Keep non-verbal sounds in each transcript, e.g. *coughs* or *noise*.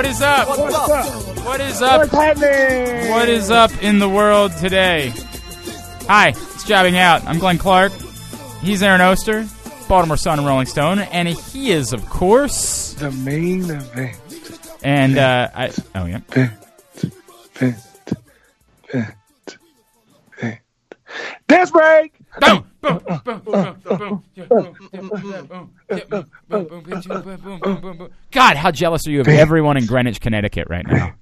What is up? What's up? What is up? What's happening? What is up in the world today? Hi, it's Jobbing Out. I'm Glenn Clark. He's Aaron Oster, Baltimore Sun and Rolling Stone, and he is, of course, the main event? and uh, I. Oh yeah. Vent, vent, vent, vent. Dance break boom, boom, boom, boom, boom, boom, God, how jealous are you of everyone in Greenwich, Connecticut right now?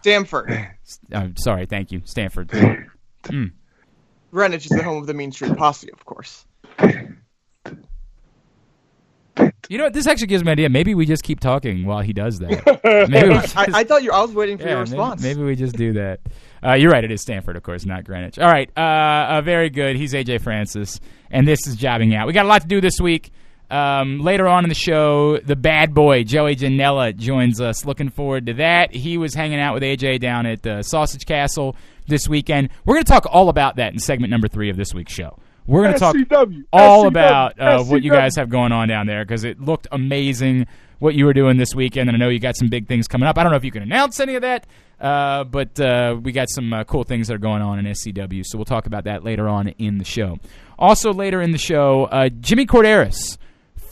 Stamford. Uh, I'm sorry, thank you, Stamford. Mm. Greenwich is the home of the Mean Street Posse, of course. You know what? This actually gives me an idea. Maybe we just keep talking while he does that. *laughs* Maybe just, I, I thought you. I was waiting for yeah, your response. Maybe, we just do that. Uh, you're right. It is Stamford, of course, not Greenwich. All right. Uh, uh, very good. He's AJ Francis, and this is jobbing out. We got a lot to do this week. Um, later on in the show, the bad boy Joey Janela joins us. Looking forward to that. He was hanging out with AJ down at uh, Sausage Castle this weekend. We're going to talk all about that in segment number three of this week's show. We're going to talk SCW, all SCW, about uh, what you guys have going on down there because it looked amazing what you were doing this weekend, and I know you got some big things coming up. I don't know if you can announce any of that, uh, but uh, we got some uh, cool things that are going on in SCW, so we'll talk about that later on in the show. Also, later in the show, uh, Jimmy Korderas,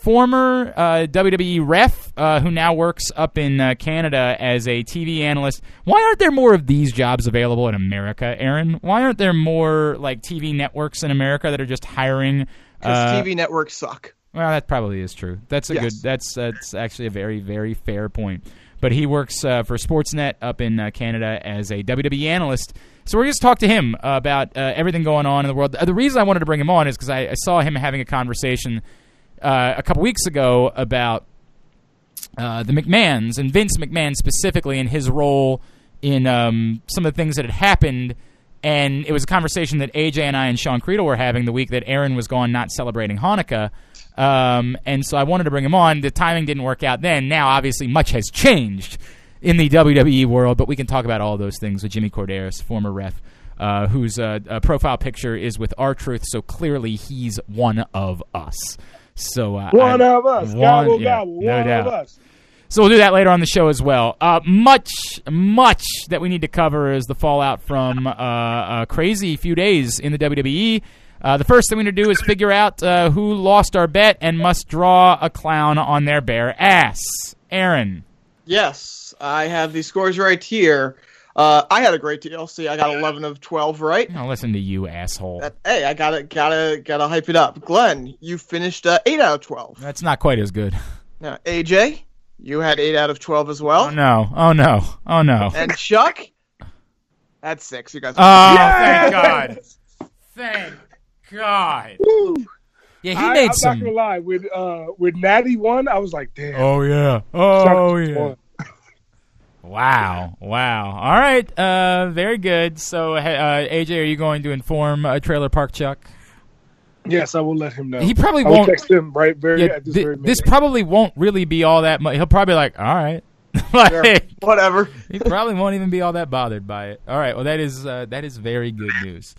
former uh, WWE ref uh, who now works up in uh, Canada as a TV analyst. Why aren't there more of these jobs available in America, Aaron? Why aren't there more like TV networks in America that are just hiring? Because uh, TV networks suck. well, that probably is true. That's a Yes. good. That's that's actually a very very fair point. But he works uh, for Sportsnet up in uh, Canada as a WWE analyst. So we're just talk to him about uh, everything going on in the world. The reason I wanted to bring him on is because I, I saw him having a conversation uh, a couple weeks ago about uh, the McMahons and Vince McMahon specifically and his role in um, some of the things that had happened. And it was a conversation that AJ and I and Sean Creedle were having the week that Aaron was gone, not celebrating Hanukkah. Um, and so I wanted to bring him on. The timing didn't work out then. Now, obviously, much has changed in the WWE world, but we can talk about all those things with Jimmy Korderas, former ref, uh, whose uh, profile picture is with R-Truth. So clearly, he's one of us. So uh, One I- of us. one- gobble, yeah, gobble. no one doubt. of us. So we'll do that later on the show as well. Uh, much, much that we need to cover is the fallout from uh, a crazy few days in the WWE. Uh, the first thing we need to do is figure out uh, who lost our bet and must draw a clown on their bare ass. Aaron. Yes, I have the scores right here. Uh, I had a great TLC. I got 11 of 12 right. Now listen to you, asshole. That, hey, I gotta gotta gotta hype it up. Glenn, you finished uh, 8 out of 12. That's not quite as good. Now, AJ, you had 8 out of 12 as well. Oh no! Oh no! Oh no! And Chuck, that's 6. You guys. Oh, thank God! Thank God! Yeah, he I, made I'm some. not gonna lie. With uh, with Natty one, I was like, damn. Oh yeah! Oh just yeah! won. Wow! Wow! All right. Uh, very good. So, uh, AJ, are you going to inform uh, Trailer Park Chuck? Yes, I will let him know. He probably I will won't- text him right very Yeah, at this thi- very this probably won't really be all that much. He'll probably be like, all right. *laughs* like, Whatever. he probably won't even be all that bothered by it. All right. Well, that is uh, that is very good news.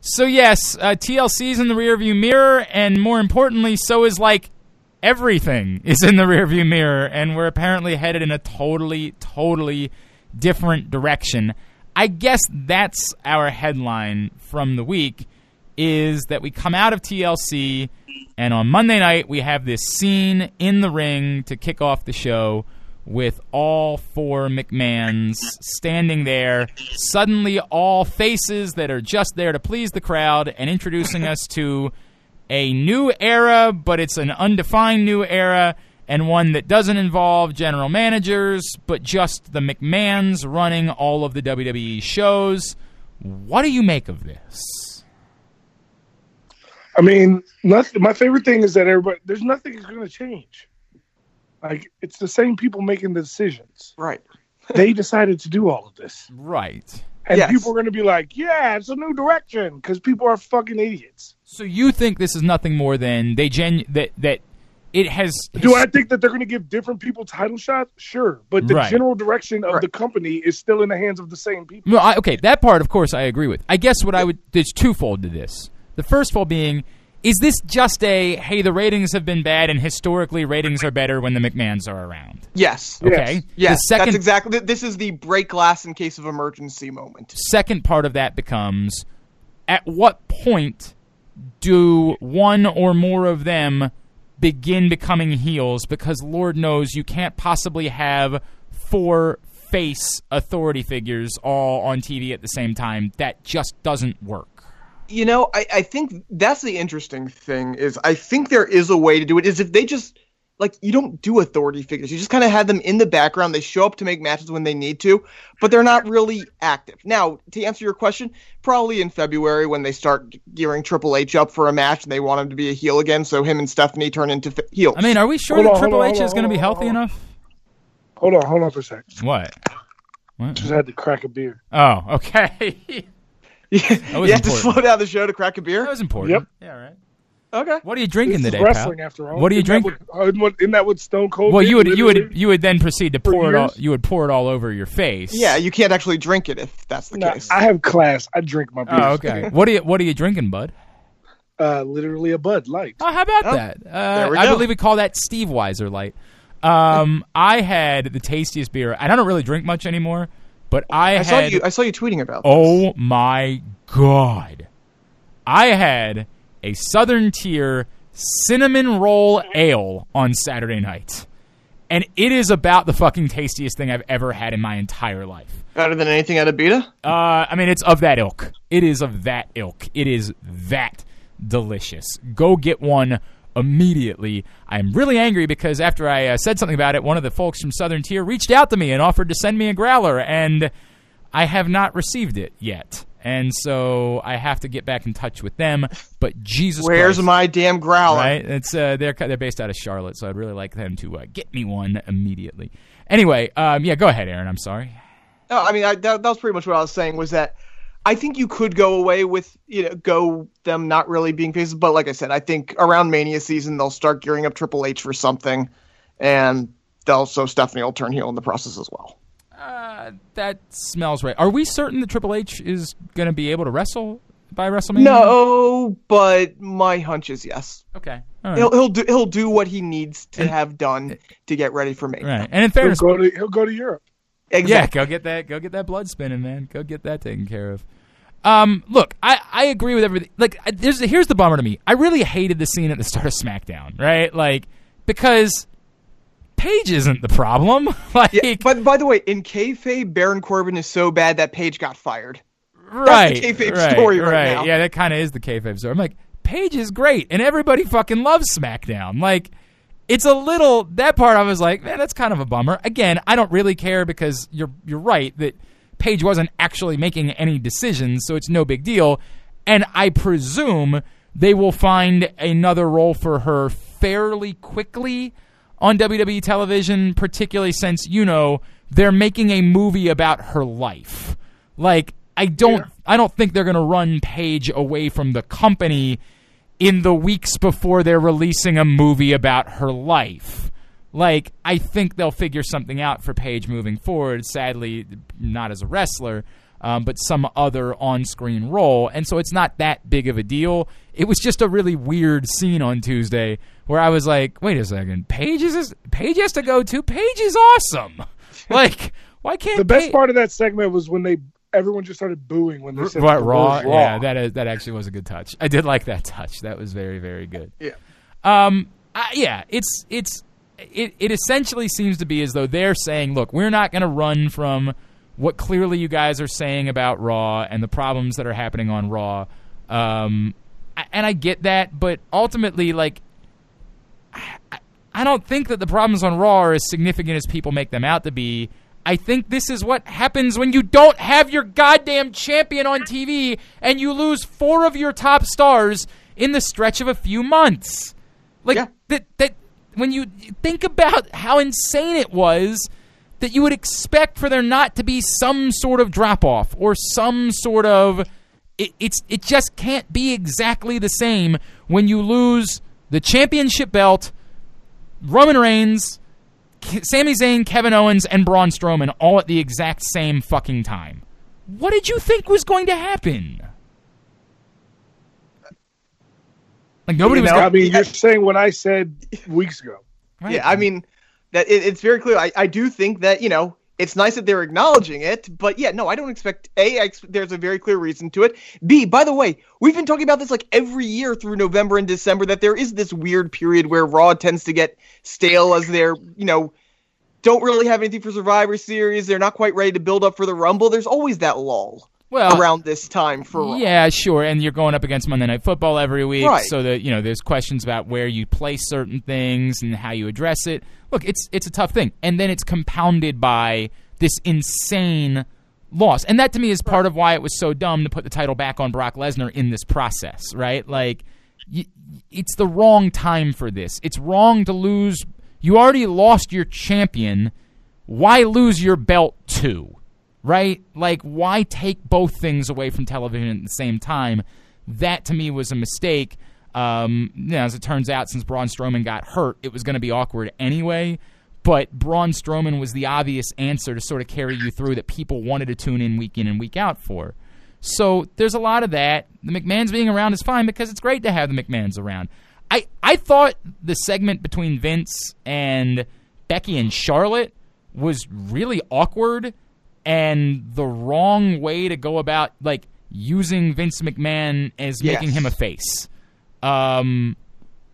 So yes, uh, TLC's in the rearview mirror, and more importantly, so is like everything is in the rearview mirror, and we're apparently headed in a totally, totally different direction. I guess that's our headline from the week is that we come out of TLC and on Monday night we have this scene in the ring to kick off the show with all four McMahons standing there, suddenly all faces that are just there to please the crowd, and introducing us to a new era, but it's an undefined new era, and one that doesn't involve general managers, but just the McMahons running all of the WWE shows. What do you make of this? I mean, nothing. My favorite thing is that everybody. There's nothing is going to change. Like it's the same people making the decisions. Right. They decided to do all of this, Right. and Yes. people are going to be like, "Yeah, it's a new direction," because people are fucking idiots. So you think this is nothing more than they gen that that it has Do I think that they're going to give different people title shots? Sure, but the Right. general direction of Right. the company is still in the hands of the same people. No, I, okay, that part, of course, I agree with. I guess what I would there's twofold to this. The first fold being, is this just a hey, the ratings have been bad, and historically ratings are better when the McMahons are around? Yes. Yes. Okay. Yes. The second That's exactly. This is the break glass in case of emergency moment. second part of that becomes, at what point do one or more of them begin becoming heels? Because Lord knows you can't possibly have four face authority figures all on TV at the same time. That just doesn't work. You know, I, I think that's the interesting thing is I think there is a way to do it. Is if they just like you don't do authority figures. You just kind of have them in the background. They show up to make matches when they need to, but they're not really active. Now, to answer your question, probably in February when they start gearing Triple H up for a match and they want him to be a heel again, so him and Stephanie turn into f- heels. I mean, are we sure Hold that on, Triple on, H hold is going to be healthy hold enough? Hold on, hold on for a second. What? What? Just had to crack a beer. Oh, okay. *laughs* yeah, was you have to slow down the show to crack a beer. that was important. Yep. Yeah, all right. Okay. What are you drinking This is today, wrestling pal? after all. What are you Isn't drinking? what- what- Isn't that what Stone Cold? Well, did, you would you would you would then proceed to For pour it all. You would pour it all over your face. Yeah, you can't actually drink it if that's the Nah, case. I have class. I drink my beer. Oh, okay. *laughs* what are you What are you drinking, bud? Uh, literally a Bud Light. Oh, how about Oh, that? Uh, I believe we call that Steve Weiser light. Um, *laughs* I had the tastiest beer. and I don't really drink much anymore, but I, I had. saw you. I saw you tweeting about. this. oh my god! I had a Southern Tier cinnamon roll ale on Saturday night, and it is about the fucking tastiest thing I've ever had in my entire life. better than anything at Abita. Uh, I mean, it's of that ilk. It is of that ilk. It is that delicious. Go get one immediately. I'm really angry because after I uh, said something about it, one of the folks from Southern Tier reached out to me and offered to send me a growler, and I have not received it yet. And so I have to get back in touch with them. But Jesus Where's Christ, my damn growler? right? It's uh, they're they're based out of Charlotte, so I'd really like them to uh, get me one immediately. Anyway, um, yeah, go ahead, Aaron. I'm sorry. No, I mean I, that, that was pretty much what I was saying. Was that I think you could go away with you know go them not really being faces, but like I said, I think around Mania season they'll start gearing up Triple H for something, and they'll so Stephanie will turn heel in the process as well. Uh, that smells right. Are we certain that Triple H is going to be able to wrestle by WrestleMania? No, but my hunch is yes. Okay. All right. He'll he'll do he'll do what he needs to have done to get ready for me. right. And in He'll fairness, go to he'll go to Europe. yeah, Exactly. go get that. Go get that blood spinning, man. Go get that taken care of. Um, look, I, I agree with everything. Like, I- there's here's the bummer to me. I really hated the scene at the start of SmackDown, right? Like, because Paige isn't the problem. *laughs* like, Yeah, but by the way, in kayfabe, Baron Corbin is so bad that Paige got fired. right, the kayfabe right, story right now. Yeah, that kind of is the kayfabe story. I'm like, Paige is great, and everybody fucking loves SmackDown. Like, it's a little that part. I was like, man, that's kind of a bummer. Again, I don't really care because you're you're right that Paige wasn't actually making any decisions, so it's no big deal. And I presume they will find another role for her fairly quickly on WWE television, particularly since you know they're making a movie about her life. Like I don't I don't think they're going to run Paige away from the company in the weeks before they're releasing a movie about her life. Like I think they'll figure something out for Paige moving forward. Sadly, not as a wrestler, um, but some other on-screen role, and so it's not that big of a deal. It was just a really weird scene on Tuesday where I was like, "Wait a second, Paige is Paige has to go to Paige is awesome. *laughs* like, why can't The best Paige- part of that segment was when they everyone just started booing when they said Right, the raw, word yeah, that is, that actually was a good touch. I did like that touch. That was very very good. Yeah. Um, I, yeah, it's it's it, it essentially seems to be as though they're saying, look, we're not going to run from what clearly you guys are saying about Raw and the problems that are happening on Raw. Um, and I get that, but ultimately, like, I, I don't think that the problems on Raw are as significant as people make them out to be. I think this is what happens when you don't have your goddamn champion on TV and you lose four of your top stars in the stretch of a few months. Like Yeah. that that when you think about how insane it was that you would expect for there not to be some sort of drop off or some sort of it, it's it just can't be exactly the same when you lose the championship belt, Roman Reigns, Sami Zayn, Kevin Owens, and Braun Strowman all at the exact same fucking time. What did you think was going to happen? Like nobody You was. know, gonna, I mean, you're saying what I said weeks ago. Right. Yeah, I mean that it, it's very clear. I, I do think that you know it's nice that they're acknowledging it, but yeah, no, I don't expect a. Ex- there's a very clear reason to it. B. By the way, we've been talking about this like every year through November and December that there is this weird period where Raw tends to get stale as they're you know don't really have anything for Survivor Series. They're not quite ready to build up for the Rumble. There's always that lull well, around this time for. Yeah, sure. And you're going up against Monday Night Football every week, Right. so that you know there's questions about where you place certain things and how you address it. Look, it's it's a tough thing, and then it's compounded by this insane loss, and that to me is part of why it was so dumb to put the title back on Brock Lesnar in this process, right? Like, y- it's the wrong time for this. It's wrong to lose. You already lost your champion. Why lose your belt too? Right? Like, why take both things away from television at the same time? That to me was a mistake. Um, you know, as it turns out, since Braun Strowman got hurt, it was going to be awkward anyway. But Braun Strowman was the obvious answer to sort of carry you through that people wanted to tune in week in and week out for. So there's a lot of that. The McMahons being around is fine because it's great to have the McMahons around. I, I thought the segment between Vince and Becky and Charlotte was really awkward and the wrong way to go about like using Vince McMahon as Yes. making him a face. Um,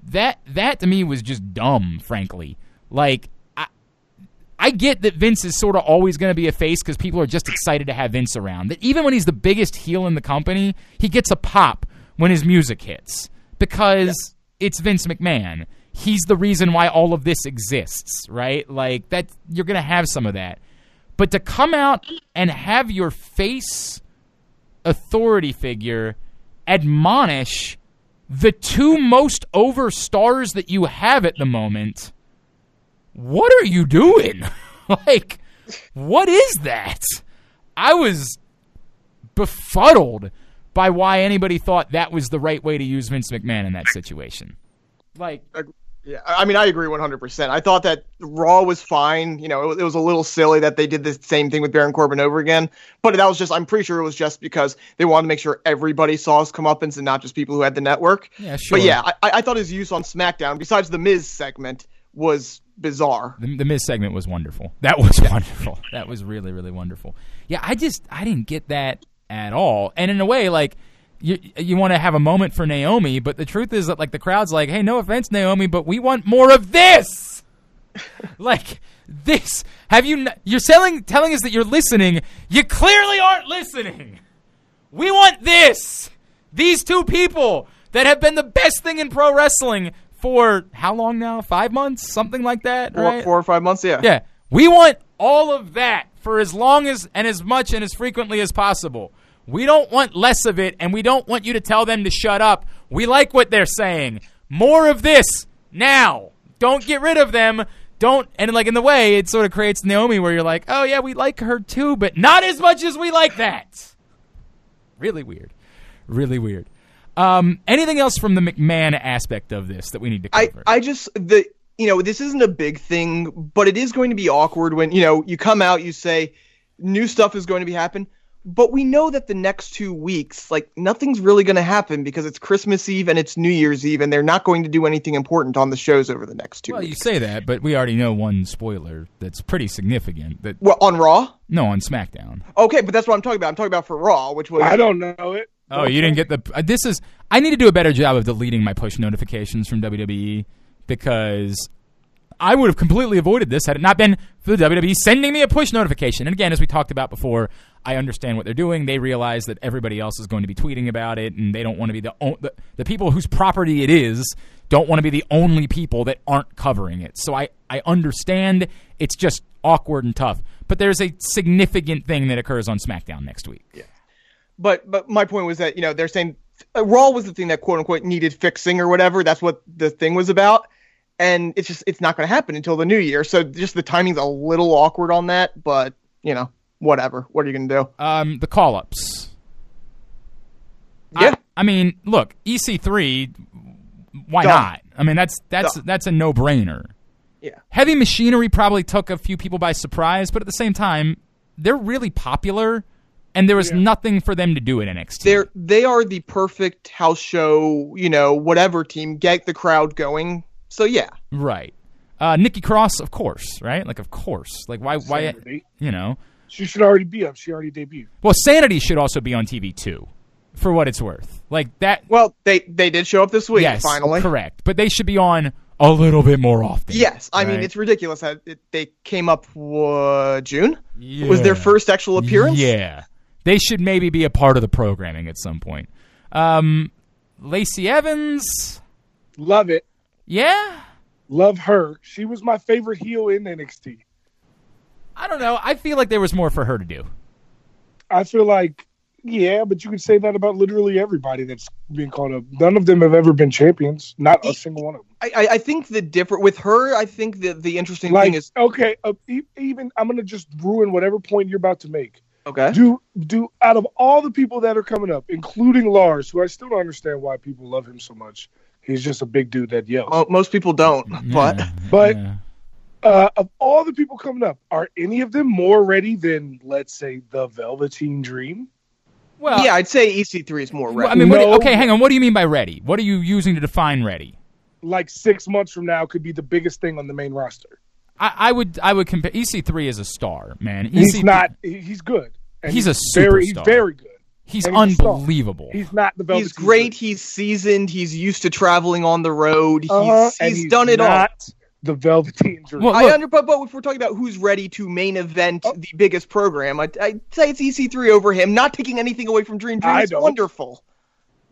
that that to me was just dumb, frankly. Like I, I get that Vince is sort of always going to be a face because people are just excited to have Vince around. That even when he's the biggest heel in the company, he gets a pop when his music hits because it's Vince McMahon. He's the reason why all of this exists, right? Like that, you're going to have some of that. But to come out and have your face authority figure admonish the two most over stars that you have at the moment, what are you doing? *laughs* like, what is that? I was befuddled by why anybody thought that was the right way to use Vince McMahon in that situation. Like, Yeah, I mean, I agree 100%. I thought that Raw was fine. You know, it was, it was a little silly that they did the same thing with Baron Corbin over again. But that was just, I'm pretty sure it was just because they wanted to make sure everybody saw his comeuppance and not just people who had the network. Yeah, sure. But yeah, I, I thought his use on SmackDown, besides the Miz segment, was bizarre. The, the Miz segment was wonderful. That was *laughs* wonderful. That was really, really wonderful. Yeah, I just I didn't get that at all. And in a way, like you you want to have a moment for Naomi, but the truth is that like the crowd's like, hey, no offense, Naomi, but we want more of this. *laughs* like this. Have you? n- You're selling, telling us that you're listening. You clearly aren't listening. We want this. These two people that have been the best thing in pro wrestling for how long now? Five months, something like that, Four, right? four or five months, yeah. Yeah. We want all of that for as long as and as much and as frequently as possible. We don't want less of it, and we don't want you to tell them to shut up. We like what they're saying. More of this now. Don't get rid of them. Don't and like in the way it sort of creates Naomi where you're like, oh yeah, we like her too, but not as much as we like that. Really weird. Really weird. Um, anything else from the McMahon aspect of this that we need to I, cover? I just the you know this isn't a big thing, but it is going to be awkward when you know you come out, you say new stuff is going to be happen, but we know that the next two weeks, like nothing's really going to happen because it's Christmas Eve and it's New Year's Eve, and they're not going to do anything important on the shows over the next two well, you say that, but we already know one spoiler that's pretty significant. That well, on Raw, no, on SmackDown. okay, but that's what I'm talking about. I'm talking about for Raw, which was I don't know it. Oh, you didn't get the. Uh, this is. I need to do a better job of deleting my push notifications from WWE because I would have completely avoided this had it not been for the WWE sending me a push notification. And again, as we talked about before, I understand what they're doing. They realize that everybody else is going to be tweeting about it, and they don't want to be the o- the, the people whose property it is don't want to be the only people that aren't covering it. So I I understand it's just awkward and tough. But there's a significant thing that occurs on SmackDown next week. Yeah. But but my point was that you know they're saying uh, Raw was the thing that quote unquote needed fixing or whatever. That's what the thing was about, and it's just it's not going to happen until the new year. So just the timing's a little awkward on that, but you know whatever. What are you going to do? Um, the call ups. Yeah. I, I mean, look, EC3. Why Done. not? I mean, that's that's Done. that's a no brainer. Yeah. Heavy Machinery probably took a few people by surprise, but at the same time, they're really popular, and there was Yeah. nothing for them to do at NXT. They're they are the perfect house show, you know, whatever team get the crowd going. So yeah, right. Uh, Nikki Cross, of course, right? Like, of course. Like, why? Why? You know. She should already be up. She already debuted. Well, Sanity should also be on TV too, for what it's worth. Like that. well they they did show up this week yes, finally. correct. But they should be on a little bit more often. Yes, I mean it's ridiculous that it, they came up uh, June was their first actual appearance. Yeah, they should maybe be a part of the programming at some point. Um, Lacey Evans, Love it. Yeah. Love her. She was my favorite heel in NXT. I don't know. I feel like there was more for her to do. I feel like, yeah, but you could say that about literally everybody that's being called up. None of them have ever been champions. Not a single one of them. I, I I think the different with her. I think the the interesting Like, thing is okay, uh, e- even I'm gonna just ruin whatever point you're about to make. okay. Do do out of all the people that are coming up, including Lars, who I still don't understand why people love him so much. He's just a big dude that yells. Mo- most people don't, but Yeah, But- yeah. Uh, of all the people coming up, are any of them more ready than, let's say, the Velveteen Dream? well, yeah, I'd say EC3 is more well, ready. I mean, what do- okay, hang on. What do you mean by ready? What are you using to define ready? Like six months from now, could be the biggest thing on the main roster. I, I would I would compare EC3 is a star, man. He's EC3 not. He's good. And He's a very. He's very good. He's and he's a star. unbelievable. He's not the Velveteen he's great. Dream. He's seasoned. He's used to traveling on the road. He's Uh-huh, and he's, done it all. The Velveteen Dream. Well, I look- under, but, but if we're talking about who's ready to main event Oh. the biggest program, I'd, I'd say it's EC3 over him. Not taking anything away from Dream Dream. I It's wonderful.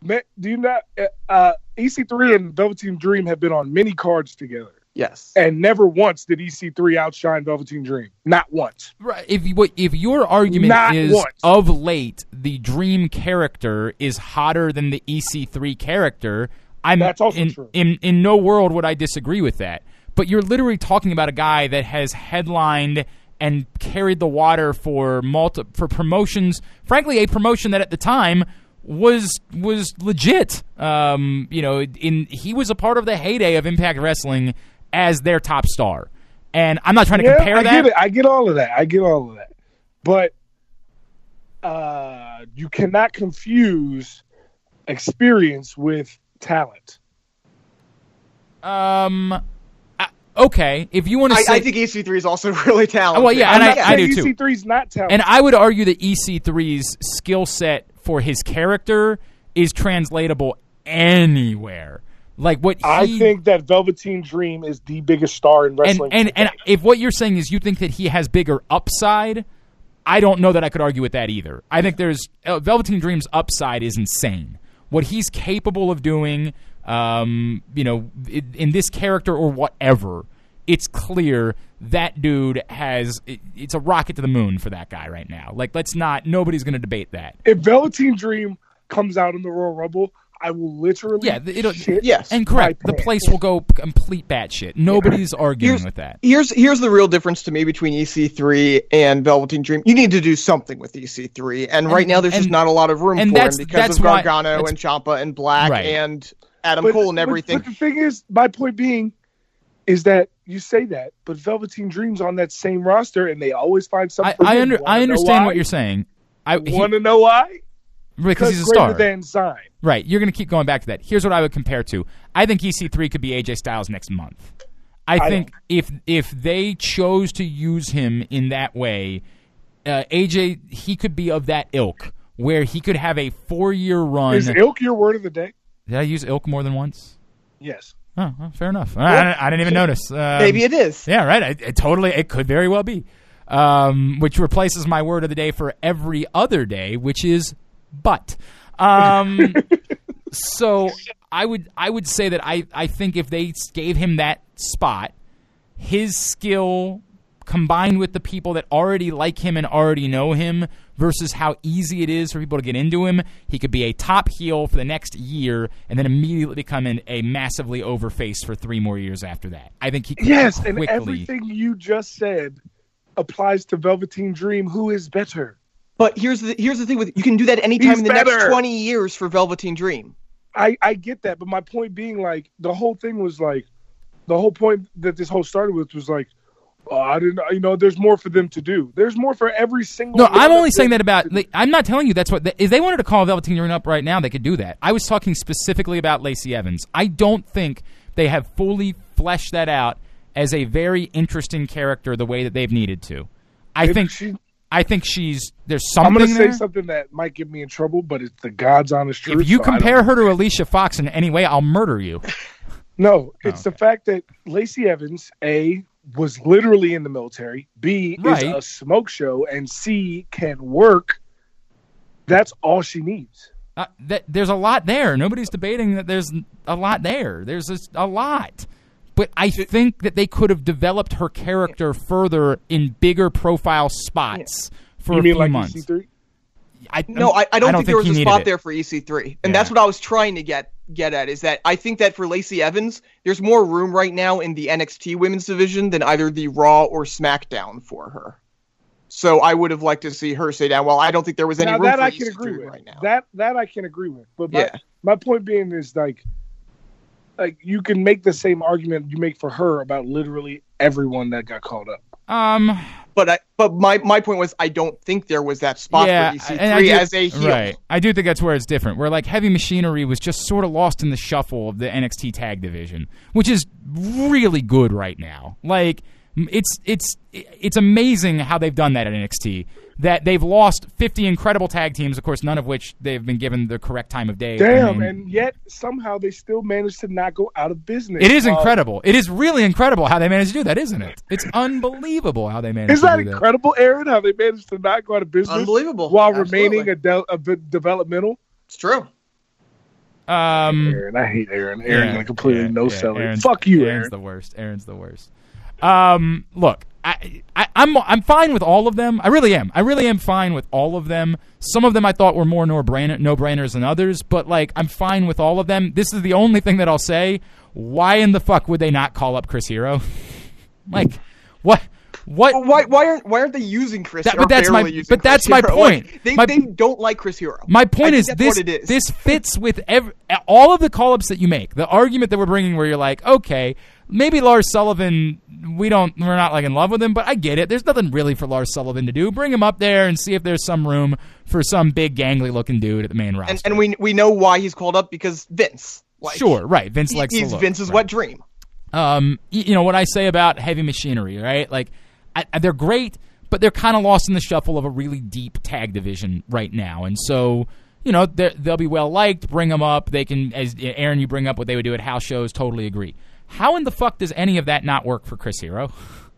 Man, do you not? uh, Uh, EC3 and Velveteen Dream have been on many cards together, Yes. and never once did EC3 outshine Velveteen Dream. Not once. Right. If you- what if your argument Not is once. of late the Dream character is hotter than the EC3 character, I'm That's also in, true. in in no world would I disagree with that. But you're literally talking about a guy that has headlined and carried the water for multi for promotions. Frankly, a promotion that at the time was was legit. Um, you know, in he was a part of the heyday of Impact Wrestling as their top star. And I'm not trying to yeah, compare I that. get it. I get all of that. I get all of that. But uh, you cannot confuse experience with talent. Um. I- Okay, if you want to I, say, I think EC3 is also *laughs* really talented. Well, yeah, I'm and not I- I saying do too. EC3 is not talented. and I would argue that EC3's skill set for his character is translatable anywhere. Like what he, I think that Velveteen Dream is the biggest star in wrestling. and and today. if what you're saying is you think that he has bigger upside, I don't know that I could argue with that either. I think there's uh, Velveteen Dream's upside is insane. What he's capable of doing, um, you know, in, in this character or whatever, it's clear that dude has it, it's a rocket to the moon for that guy right now. Like, let's not. Nobody's going to debate that. if Velveteen Dream comes out in the Royal Rumble, I will literally Yeah, it'll- shit Yes. And correct, the place will go complete batshit. Nobody's arguing Here's- with that. Here's here's the real difference to me between EC3 and Velveteen Dream. You need to do something with EC3, and, right now there's just not a lot of room and for that's- him because that's of Gargano that's- and Ciampa and Black Right. and Adam But- Cole and everything. But, the thing is, my point being, is that you say that, but Velveteen Dream's on that same roster, and they always find something. for I, under, I understand what you're saying. I Want to know why? Because he's a star. than sign. Right. You're going to keep going back to that. Here's what I would compare to. I think EC3 could be AJ Styles next month. I, I think if if they chose to use him in that way, uh, AJ he could be of that ilk where he could have a four year run. Is ilk your word of the day? Did I use ilk more than once? Yes. Oh, well, fair enough. I, I didn't- I didn't even notice. Um, Maybe it is. Yeah, right. It, it totally. It could very well be. Um, which replaces my word of the day for every other day, which is but. Um, *laughs* so I would I would say that I I think if they gave him that spot, his skill combined with the people that already like him and already know him versus how easy it is for people to get into him, he could be a top heel for the next year and then immediately become an, a massively over face for three more years after that. I think he could Yes, quickly. and everything you just said applies to Velveteen Dream. Who is better? But here's the here's the thing with you can do that anytime He's in the next 20 years for Velveteen Dream. I I get that, but my point being like the whole thing was like the whole point that this whole started with was like oh, I didn't you know there's more for them to do. There's more for every single. No, I'm only saying that about. like, I'm not telling you that's what. If they wanted to call Velveteen Dream up right now, they could do that. I was talking specifically about Lacey Evans. I don't think they have fully fleshed that out as a very interesting character the way that they've needed to. I If think. she, I think she's there's something. I'm something gonna say something that might get me in trouble, but it's the God's honest truth. If you so compare her to Alicia Fox in any way, I'll murder you. *laughs* No, it's Oh, the fact that Lacey Evans, A, was literally in the military, B, Right. is a smoke show, and C, can work. That's all she needs. Uh, that, there's a lot there. Nobody's debating that there's a lot there. There's a, a lot. But I think that they could have developed her character further in bigger profile spots for you a mean few like months. EC3? I, No, I, I don't think, there was a spot it. there for EC3, Yeah. and that's what I was trying to get get at. Is that I think that for Lacey Evans, there's more room right now in the NXT Women's Division than either the Raw or SmackDown for her. So I would have liked to see her stay down. Well, I don't think there was any Now room that for I can EC3 agree with. right now. That that I can agree with. But my, Yeah. my point being is like, like you can make the same argument you make for her about literally everyone that got called up. Um, but I, but my, my point was I don't think there was that spot yeah, for and I EC3 do- as a heel. Right. I do think that's where it's different. Where like heavy machinery was just sort of lost in the shuffle of the NXT tag division, which is really good right now. Like m- it's it's it's amazing how they've done that at NXT. That they've lost 50 incredible tag teams, of course, none of which they've been given the correct time of day. Damn, mean, and yet somehow they still managed to not go out of business. it is Uh, incredible. It is really incredible how they managed to do that, isn't it? It's unbelievable how they managed Is to that do that. incredible, Aaron? How they managed to not go out of business Unbelievable. while Absolutely. remaining a, de- a bit developmental? It's true. Um, Aaron, I hate Aaron. Aaron Yeah, gonna completely yeah, no yeah, sell it. Aaron's- Fuck you, Aaron's Aaron. the worst. Aaron's the worst. Um, look, I, I, I'm I'm fine with all of them. I really am. I really am fine with all of them. Some of them I thought were more no brainer no brainers than others, but like I'm fine with all of them. This is the only thing that I'll say. Why in the fuck would they not call up Chris Hero? *laughs* like, what? What? Why why aren't why aren't they using Chris? That- but that's my- but that's Chris my Hero? point. Like, they My- they don't like Chris Hero. My point think is this is. this fits with every, all of the call ups that you make. The argument that we're bringing where you're like, okay, maybe Lars Sullivan, we don't, we're not like in love with him, but I get it. There's nothing really for Lars Sullivan to do. Bring him up there and see if there's some room for some big gangly looking dude at the main roster. and and we we know why he's called up because Vince. Like, sure, right. Vince he- likes he's look, Vince's right. wet dream. um, you know what I say about heavy machinery, right? Like, I, I- they're great, but they're kind of lost in the shuffle of a really deep tag division right now, and so you know they'll be well liked. Bring them up. They can, as Aaron, you bring up what they would do at house shows. Totally agree. How in the fuck does any of that not work for Chris Hero?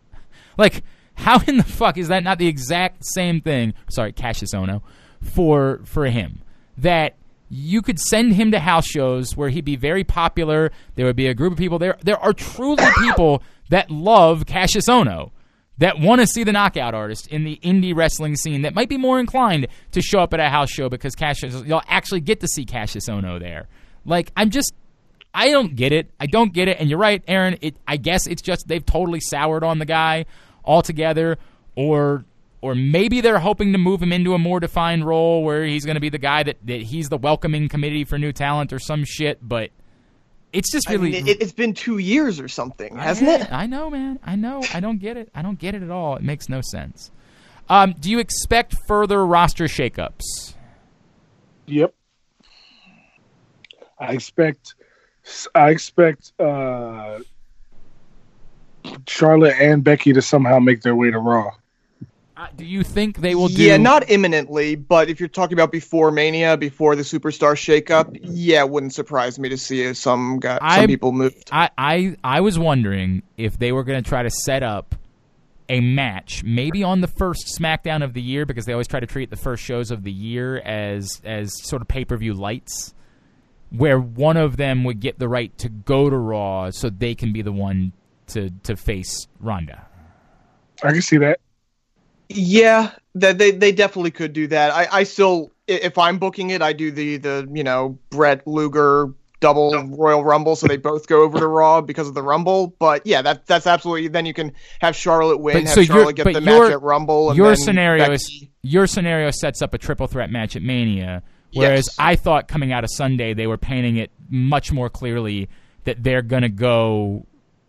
*laughs* like, how in the fuck is that not the exact same thing? Sorry, Kassius Ohno for for him that you could send him to house shows where he'd be very popular. There would be a group of people there. There are truly *coughs* people that love Kassius Ohno that want to see the knockout artist in the indie wrestling scene that might be more inclined to show up at a house show because Kassius you'll actually get to see Kassius Ohno there. Like I'm just I don't get it. I don't get it. And you're right, Aaron. It I guess it's just they've totally soured on the guy altogether or or maybe they're hoping to move him into a more defined role where he's going to be the guy that, that he's the welcoming committee for new talent or some shit. But it's just I really. mean, it, it's been two years or something, hasn't it? I know, man. I know. I don't get it. I don't get it at all. It makes no sense. Um, do you expect further roster shakeups? Yep. I expect. I expect uh, Charlotte and Becky to somehow make their way to Raw. Uh, do you think they will do? Yeah, not imminently, but if you're talking about before Mania, before the superstar shakeup, yeah, it wouldn't surprise me to see some guy, I- some people moved. I, I I was wondering if they were going to try to set up a match, maybe on the first SmackDown of the year, because they always try to treat the first shows of the year as as sort of pay per view lights, where one of them would get the right to go to Raw, so they can be the one to to face Ronda. I can see that. Yeah, that they they definitely could do that. I I still if I'm booking it, I do the the you know Bret Luger double Royal Rumble, so they both go over to Raw because of the Rumble. But yeah, that that's absolutely. Then you can have Charlotte win, But have so Charlotte get the your- match at Rumble. And your then scenario is your scenario sets up a triple threat match at Mania, whereas Yes. I thought coming out of Sunday they were painting it much more clearly that they're gonna go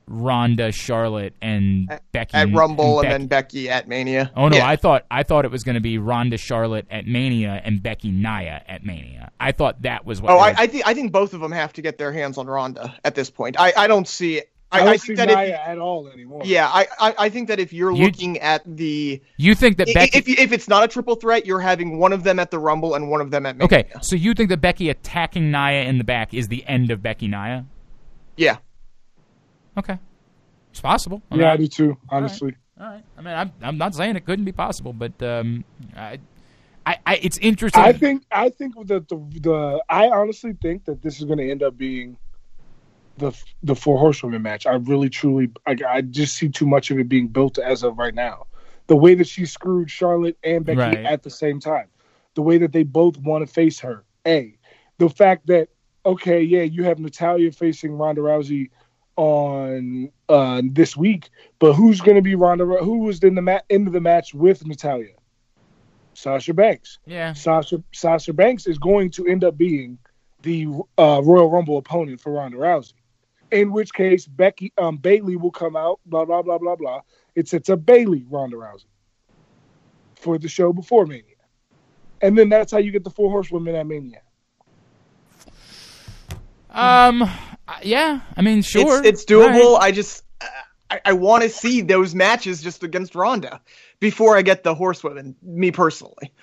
Ronda, Charlotte, and Becky at Rumble and, Becky. then Becky at Mania. Oh no, Yeah. I thought I thought it was going to be Ronda Charlotte at Mania and Becky Nia at Mania. I thought that was what. Oh, I, I think I think both of them have to get their hands on Ronda at this point. I, I don't see. I, I don't I see think that Nia if, at all anymore. yeah, I, I I think that if you're You- looking at the you think that i- Becky? if if it's not a triple threat, you're having one of them at the Rumble and one of them at Mania. okay, so you think that Becky attacking Nia in the back is the end of Becky Nia? Yeah. Okay, it's possible. I mean, yeah, I- I do too. Honestly, All right. I mean, I'm, I'm not saying it couldn't be possible, but um, I, I, I it's interesting. I think I think that the the I honestly think that this is going to end up being the the four horsewomen match. I really truly I, I just see too much of it being built as of right now. The way that she screwed Charlotte and Becky Right. at the same time, the way that they both want to face her. A, the fact that okay, yeah, you have Natalya facing Ronda Rousey on uh, this week, but who's going to be Ronda? Who was in the ma- end of the match with Natalya? Sasha Banks. yeah. Sasha Sasha Banks is going to end up being the uh, Royal Rumble opponent for Ronda Rousey. In which case, Becky um, Bayley will come out. Blah blah blah blah blah. It sets up Bayley Ronda Rousey for the show before Mania, and then that's how you get the four horsewomen at Mania. Um. Yeah. I mean, sure. It's, it's doable. All right. I just I, I want to see those matches just against Ronda before I get the horsewomen. Me personally.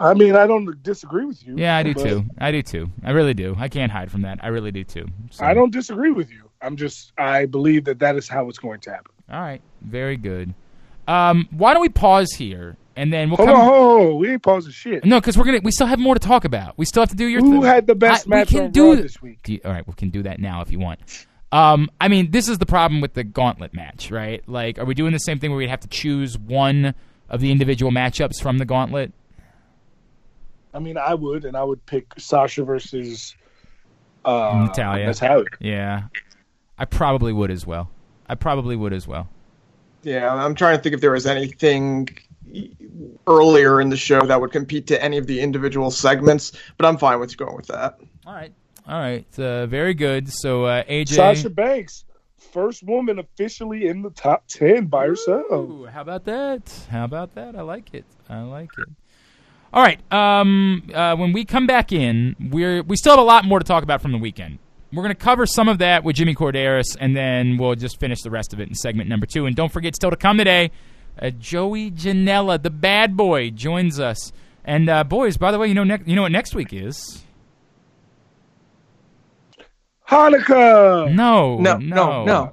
I mean, I don't disagree with you. Yeah, I do too. I do too. I really do. I can't hide from that. I really do too. So- I don't disagree with you. I'm just I believe that that is how it's going to happen. All right. Very good. Um. Why don't we pause here and then we'll Hold come. on, hold on, we ain't pausing shit. No, because we're gonna. We still have more to talk about. We still have to do your. Who thi- had the best I- match we can do this week? Do you- all right, we can do that now if you want. Um, I mean, this is the problem with the gauntlet match, right? Like, are we doing the same thing where we'd have to choose one of the individual matchups from the gauntlet? I mean, I would, and I would pick Sasha versus uh, Natalya. Natalya. Yeah, I probably would as well. I probably would as well. Yeah, I'm trying to think if there was anything earlier in the show that would compete to any of the individual segments, but I'm fine with going with that. All right, all right, uh, very good. So uh, AJ, Sasha Banks, first woman officially in the top ten by herself. How about that? How about that? I like it. I like it. All right. Um, uh, when we come back in, we're we still have a lot more to talk about from the weekend. We're going to cover some of that with Jimmy Korderas, and then we'll just finish the rest of it in segment number two. And don't forget, still to come today, uh, Joey Janela, the bad boy, joins us. And uh, boys, by the way, you know, ne- you know what next week is? Hanukkah. No, No, no, no.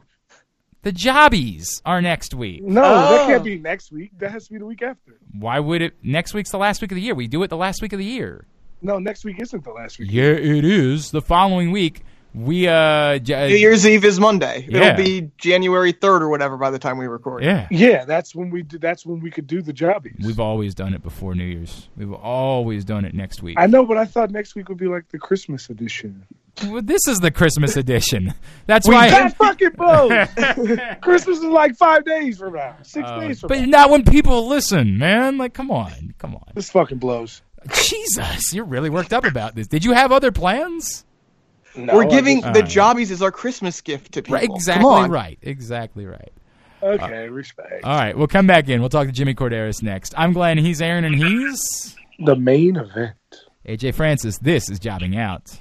The Jobbies are next week. No, that Oh. can't be next week. That has to be the week after. Why would it? Next week's the last week of the year. We do it the last week of the year. No, next week isn't the last week. Yeah, it is. The following week, we uh, j- New Year's Eve is Monday. Yeah. It'll be January 3rd or whatever by the time we record. yeah. Yeah, that's when we do. That's when we could do the jobbies. We've always done it before New Year's. We've always done it next week. I know, but I thought next week would be like the Christmas edition. Well, this is the Christmas edition. That's We why. That *laughs* fucking blows. *laughs* Christmas is like five days from now, six Uh, days from but now. But not when people listen, man. Like, come on, come on. This fucking blows. Jesus, you're really worked up about this. Did you have other plans? No, We're giving just- the Alright. jobbies as our Christmas gift to people. Right, exactly right. Exactly right. Okay, respect. All right, we'll come back in. We'll talk to Jimmy Korderas next. I'm Glenn. He's Aaron, and he's the main event. AJ Francis. This is Jobbing Out.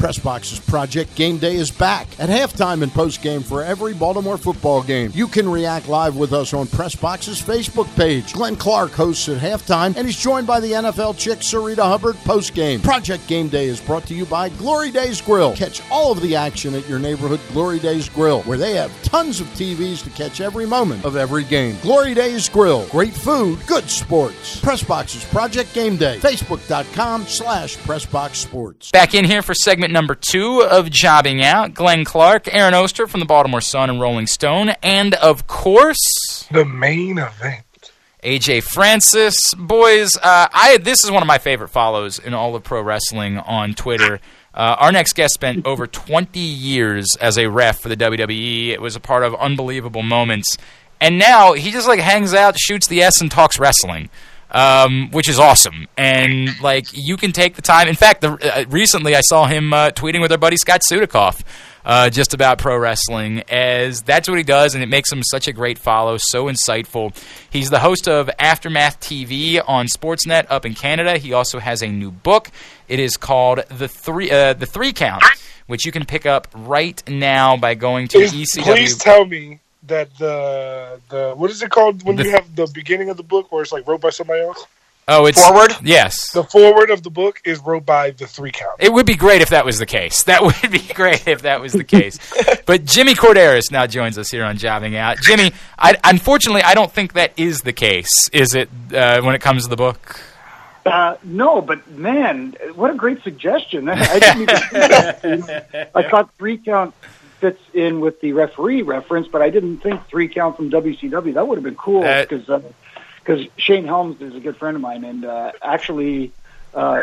Pressbox's Project Game Day is back at halftime and postgame for every Baltimore football game. You can react live with us on Press Pressbox's Facebook page. Glenn Clark hosts at halftime, and he's joined by the NFL chick Sarita Hubbard postgame. Project Game Day is brought to you by Glory Days Grill. Catch all of the action at your neighborhood Glory Days Grill, where they have tons of TVs to catch every moment of every game. Glory Days Grill. Great food, good sports. Pressbox's Project Game Day. Facebook.com slash Pressbox Sports. Back in here for segment number two of Jobbing Out. Glenn Clark, Aaron Oster from the Baltimore Sun and Rolling Stone, and of course, The main event. AJ Francis. Boys, uh, I this is one of my favorite follows in all of pro wrestling on Twitter. Uh, our next guest spent over *laughs* 20 years as a ref for the WWE. It was a part of unbelievable moments, and now he just like hangs out, shoots the S, and talks wrestling. Um, which is awesome, and like you can take the time. In fact, the, uh, recently I saw him uh, tweeting with our buddy Scott Sudikoff, uh, just about pro wrestling, as that's what he does, and it makes him such a great follow, so insightful. He's the host of Aftermath TV on Sportsnet up in Canada. He also has a new book. It is called the three uh, the three count, which you can pick up right now by going to Please, ECW. please tell me that the the what is it called when The- you have the beginning of the book where it's like wrote by somebody else? oh, it's Forward? Yes, The forward of the book is wrote by the three count. It would be great if that was the case. That *laughs* would be great if that was the case. *laughs* but Jimmy Korderas now joins us here on Jobbing Out. Jimmy, I, unfortunately, I don't think that is the case. Is it uh, when it comes to the book? Uh, no, but man, what a great suggestion! I didn't even. *laughs* I thought three count fits in with the referee reference, but I didn't think three count from WCW. That would have been cool Uh, because because Shane Helms is a good friend of mine and uh, actually uh,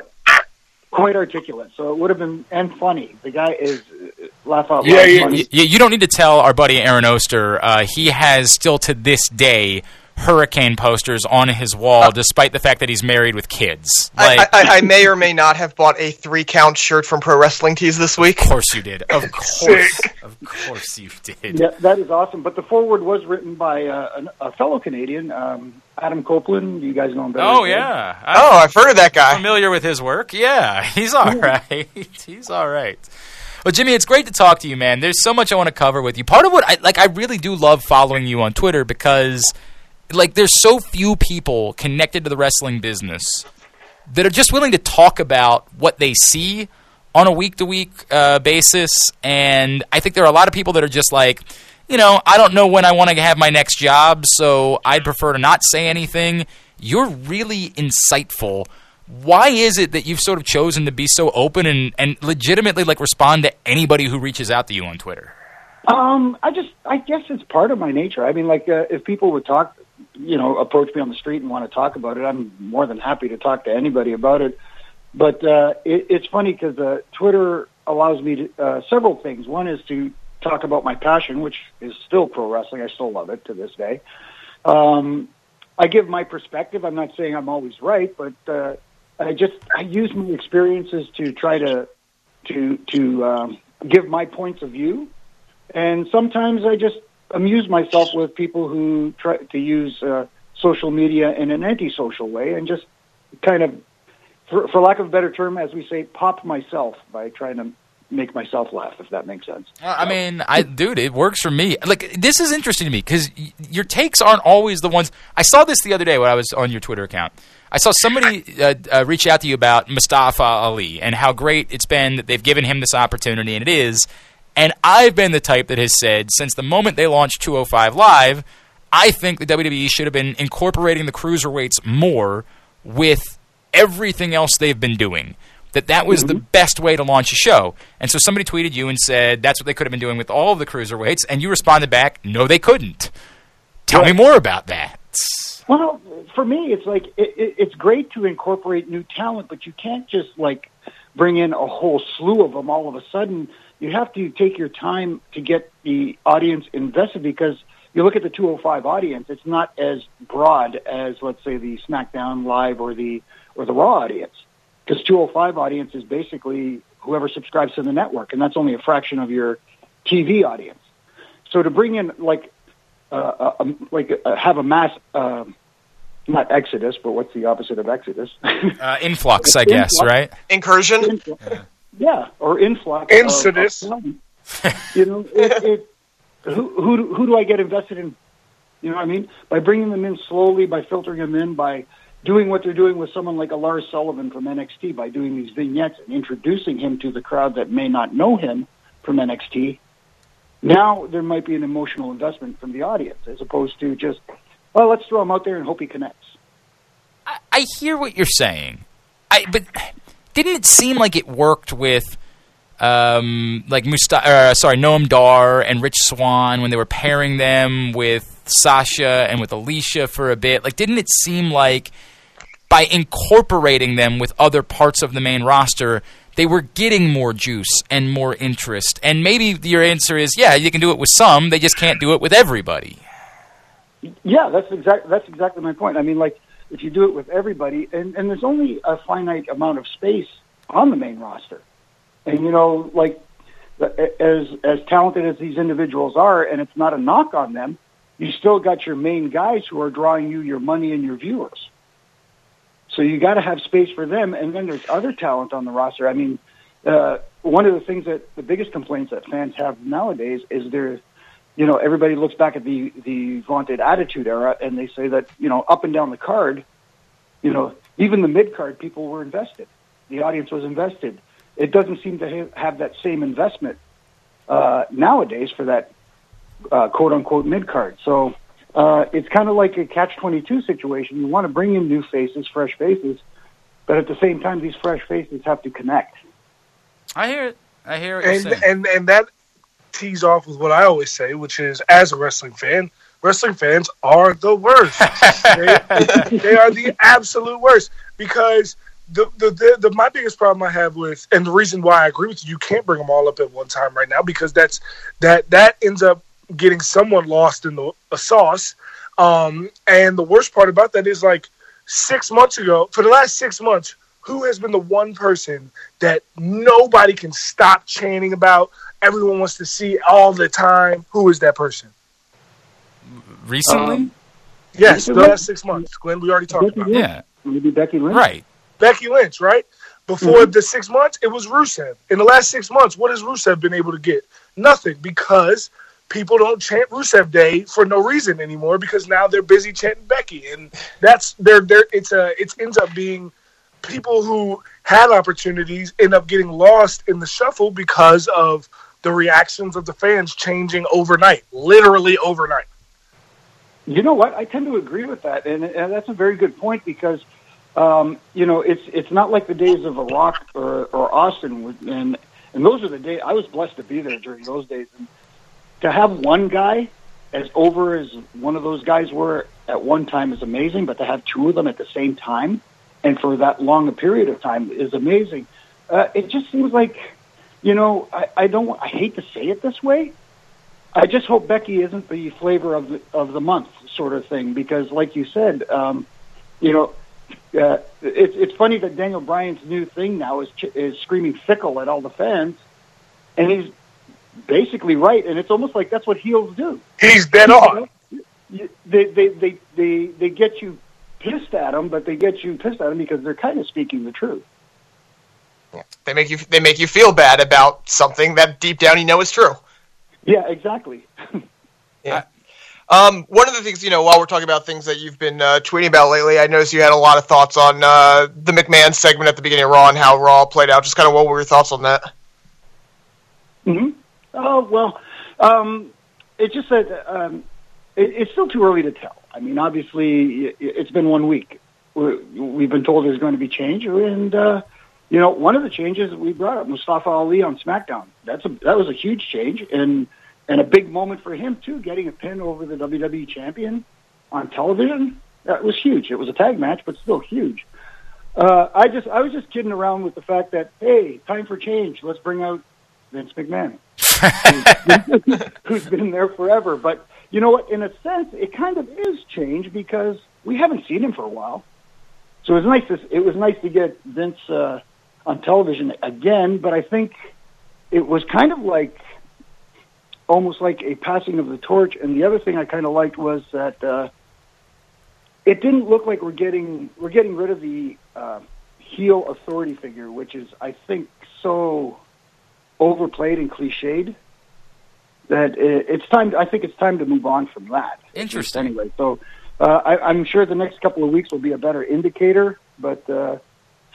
quite articulate. So it would have been and funny. The guy is uh, laugh out loud. Yeah, yeah. You, you don't need to tell our buddy Aaron Oster. Uh, he has still to this day hurricane posters on his wall, despite the fact that he's married with kids. Like, I, I, I may or may not have bought a three count shirt from Pro Wrestling Tees this week. of course you did. Of *laughs* course, of course you did. Yeah, that is awesome. But the forward was written by uh, an- a fellow Canadian, um, Adam Copeland. You guys know him better. Oh than I do. yeah. I- Oh, I've heard of that guy. familiar with his work. Yeah, *laughs* he's all right. *laughs* he's all right. Well, Jimmy, it's great to talk to you, man. There's so much I want to cover with you. Part of what I like, I really do love following you on Twitter because, like, there's so few people connected to the wrestling business that are just willing to talk about what they see on a week to week basis. And I think there are a lot of people that are just like, you know, I don't know when I want to have my next job, so I'd prefer to not say anything. You're really insightful. Why is it that you've sort of chosen to be so open and, and legitimately like respond to anybody who reaches out to you on Twitter? Um, I just, I guess it's part of my nature. I mean, like, uh, if people would talk, you know, approach me on the street and want to talk about it, I'm more than happy to talk to anybody about it. But uh, it, it's funny because uh, Twitter allows me to, uh, several things. One is to talk about my passion, which is still pro wrestling. I still love it to this day. Um, I give my perspective. I'm not saying I'm always right, but uh, I just I use my experiences to try to to to um, give my points of view and sometimes I just amuse myself with people who try to use uh, social media in an antisocial way and just kind of, for, for lack of a better term, as we say, pop myself by trying to make myself laugh, if that makes sense. I mean, I dude, it works for me. Like this is interesting to me because your takes aren't always the ones. I saw this the other day when I was on your Twitter account. I saw somebody uh, uh, reach out to you about Mustafa Ali and how great it's been that they've given him this opportunity, and it is. And I've been the type that has said since the moment they launched 205 Live, I think the WWE should have been incorporating the cruiserweights more with everything else they've been doing. That that was the mm-hmm. best way to launch a show. And so somebody tweeted you and said that's what they could have been doing with all of the cruiserweights, and you responded back, no, they couldn't. Tell me more about that. Well, for me, it's like it, it, it's great to incorporate new talent, but you can't just like bring in a whole slew of them all of a sudden. You have to take your time to get the audience invested because you look at the 205 audience; it's not as broad as, let's say, the SmackDown Live or the or the Raw audience. Because 205 audience is basically whoever subscribes to the network, and that's only a fraction of your TV audience. So to bring in like uh, uh, like uh, have a mass uh, not exodus, but what's the opposite of exodus? Uh, influx, I *laughs* guess, Influx. right? Incursion. yeah, or influx. Incidus. Of, of you know, *laughs* it, it, who, who, do- who do I get invested in? You know what I mean? By bringing them in slowly, by filtering them in, by doing what they're doing with someone like a Lars Sullivan from NXT, by doing these vignettes and introducing him to the crowd that may not know him from NXT. Now there might be an emotional investment from the audience, as opposed to just, well, let's throw him out there and hope he connects. I, I hear what you're saying. I but didn't it seem like it worked with um, like Musta- uh, sorry Noam Dar and Rich Swann when they were pairing them with Sasha and with Alicia for a bit? Like, didn't it seem like by incorporating them with other parts of the main roster, they were getting more juice and more interest? And maybe your answer is, yeah, you can do it with some, they just can't do it with everybody. Yeah, that's exact. That's exactly my point. I mean, like if you do it with everybody, and and there's only a finite amount of space on the main roster, and you know, like as as talented as these individuals are, and it's not a knock on them, you still got your main guys who are drawing you your money and your viewers. So you got to have space for them, and then there's other talent on the roster. I mean, uh, one of the things that the biggest complaints that fans have nowadays is there you know, everybody looks back at the the vaunted Attitude Era, and they say that you know, up and down the card, you know, even the mid card people were invested. The audience was invested. It doesn't seem to ha- have that same investment uh, nowadays for that uh, quote unquote mid card. So uh, it's kind of like a catch twenty two situation. You want to bring in new faces, fresh faces, but at the same time, these fresh faces have to connect. I hear it. I hear it. and and and that tees off with what I always say, which is as a wrestling fan, wrestling fans are the worst. they, *laughs* they are the absolute worst because the, the the the my biggest problem I have with and the reason why I agree with you, you can't bring them all up at one time right now because that's that that ends up getting someone lost in the a sauce. Um, and the worst part about that is like six months ago, for the last six months, who has been the one person that nobody can stop chanting about? Everyone wants to see all the time. Who is that person? Recently? Um, Yes, the last six months. Glenn, we already talked Becky about it. Lynch. yeah. Maybe Becky Lynch. Right. Becky Lynch, right? Before the six months, it was Rusev. In the last six months, what has Rusev been able to get? Nothing because people don't chant Rusev Day for no reason anymore because now they're busy chanting Becky, and that's they're they're it's a it ends up being people who had opportunities end up getting lost in the shuffle because of the reactions of the fans changing overnight, literally overnight. You know what? I tend to agree with that, and, and that's a very good point because, um, you know, it's it's not like the days of Rock or, or Austin, and and those are the days. I was blessed to be there during those days, and to have one guy as over as one of those guys were at one time is amazing, but to have two of them at the same time and for that long a period of time is amazing. Uh, it just seems like, you know, I, I don't. I hate to say it this way, I just hope Becky isn't the flavor of the of the month sort of thing because, like you said, um, you know, uh, it's it's funny that Daniel Bryan's new thing now is ch- is screaming fickle at all the fans, and he's basically right, and it's almost like that's what heels do. He's dead on. You- They they they they they get you pissed at them, but they get you pissed at them because they're kind of speaking the truth. Yeah. They make you they make you feel bad about something that deep down you know is true. Yeah, exactly. *laughs* Yeah. Um, one of the things, you know, while we're talking about things that you've been uh, tweeting about lately, I noticed you had a lot of thoughts on uh, the McMahon segment at the beginning of Raw and how Raw played out. Just kind of what were your thoughts on that? hmm Oh well, um, it's just that um, it, it's still too early to tell. I mean, obviously, it's been one week. We- We've been told there's going to be change, and uh, you know, one of the changes we brought up Mustafa Ali on SmackDown. That's a that was a huge change, and and a big moment for him too, getting a pin over the WWE champion on television. That was huge. It was a tag match, but still huge. Uh, I just I was just kidding around with the fact that hey, time for change. Let's bring out Vince McMahon, who's been *laughs* there forever. But you know what? In a sense, it kind of is change because we haven't seen him for a while. So it was nice. To, it was nice to get Vince uh, on television again. But I think it was kind of like almost like a passing of the torch. And the other thing I kind of liked was that uh, it didn't look like we're getting we're getting rid of the uh, heel authority figure, which is, I think, so overplayed and cliched that it's time. I think it's time to move on from that. Interesting. Anyway, so uh, I, I'm sure the next couple of weeks will be a better indicator, but uh,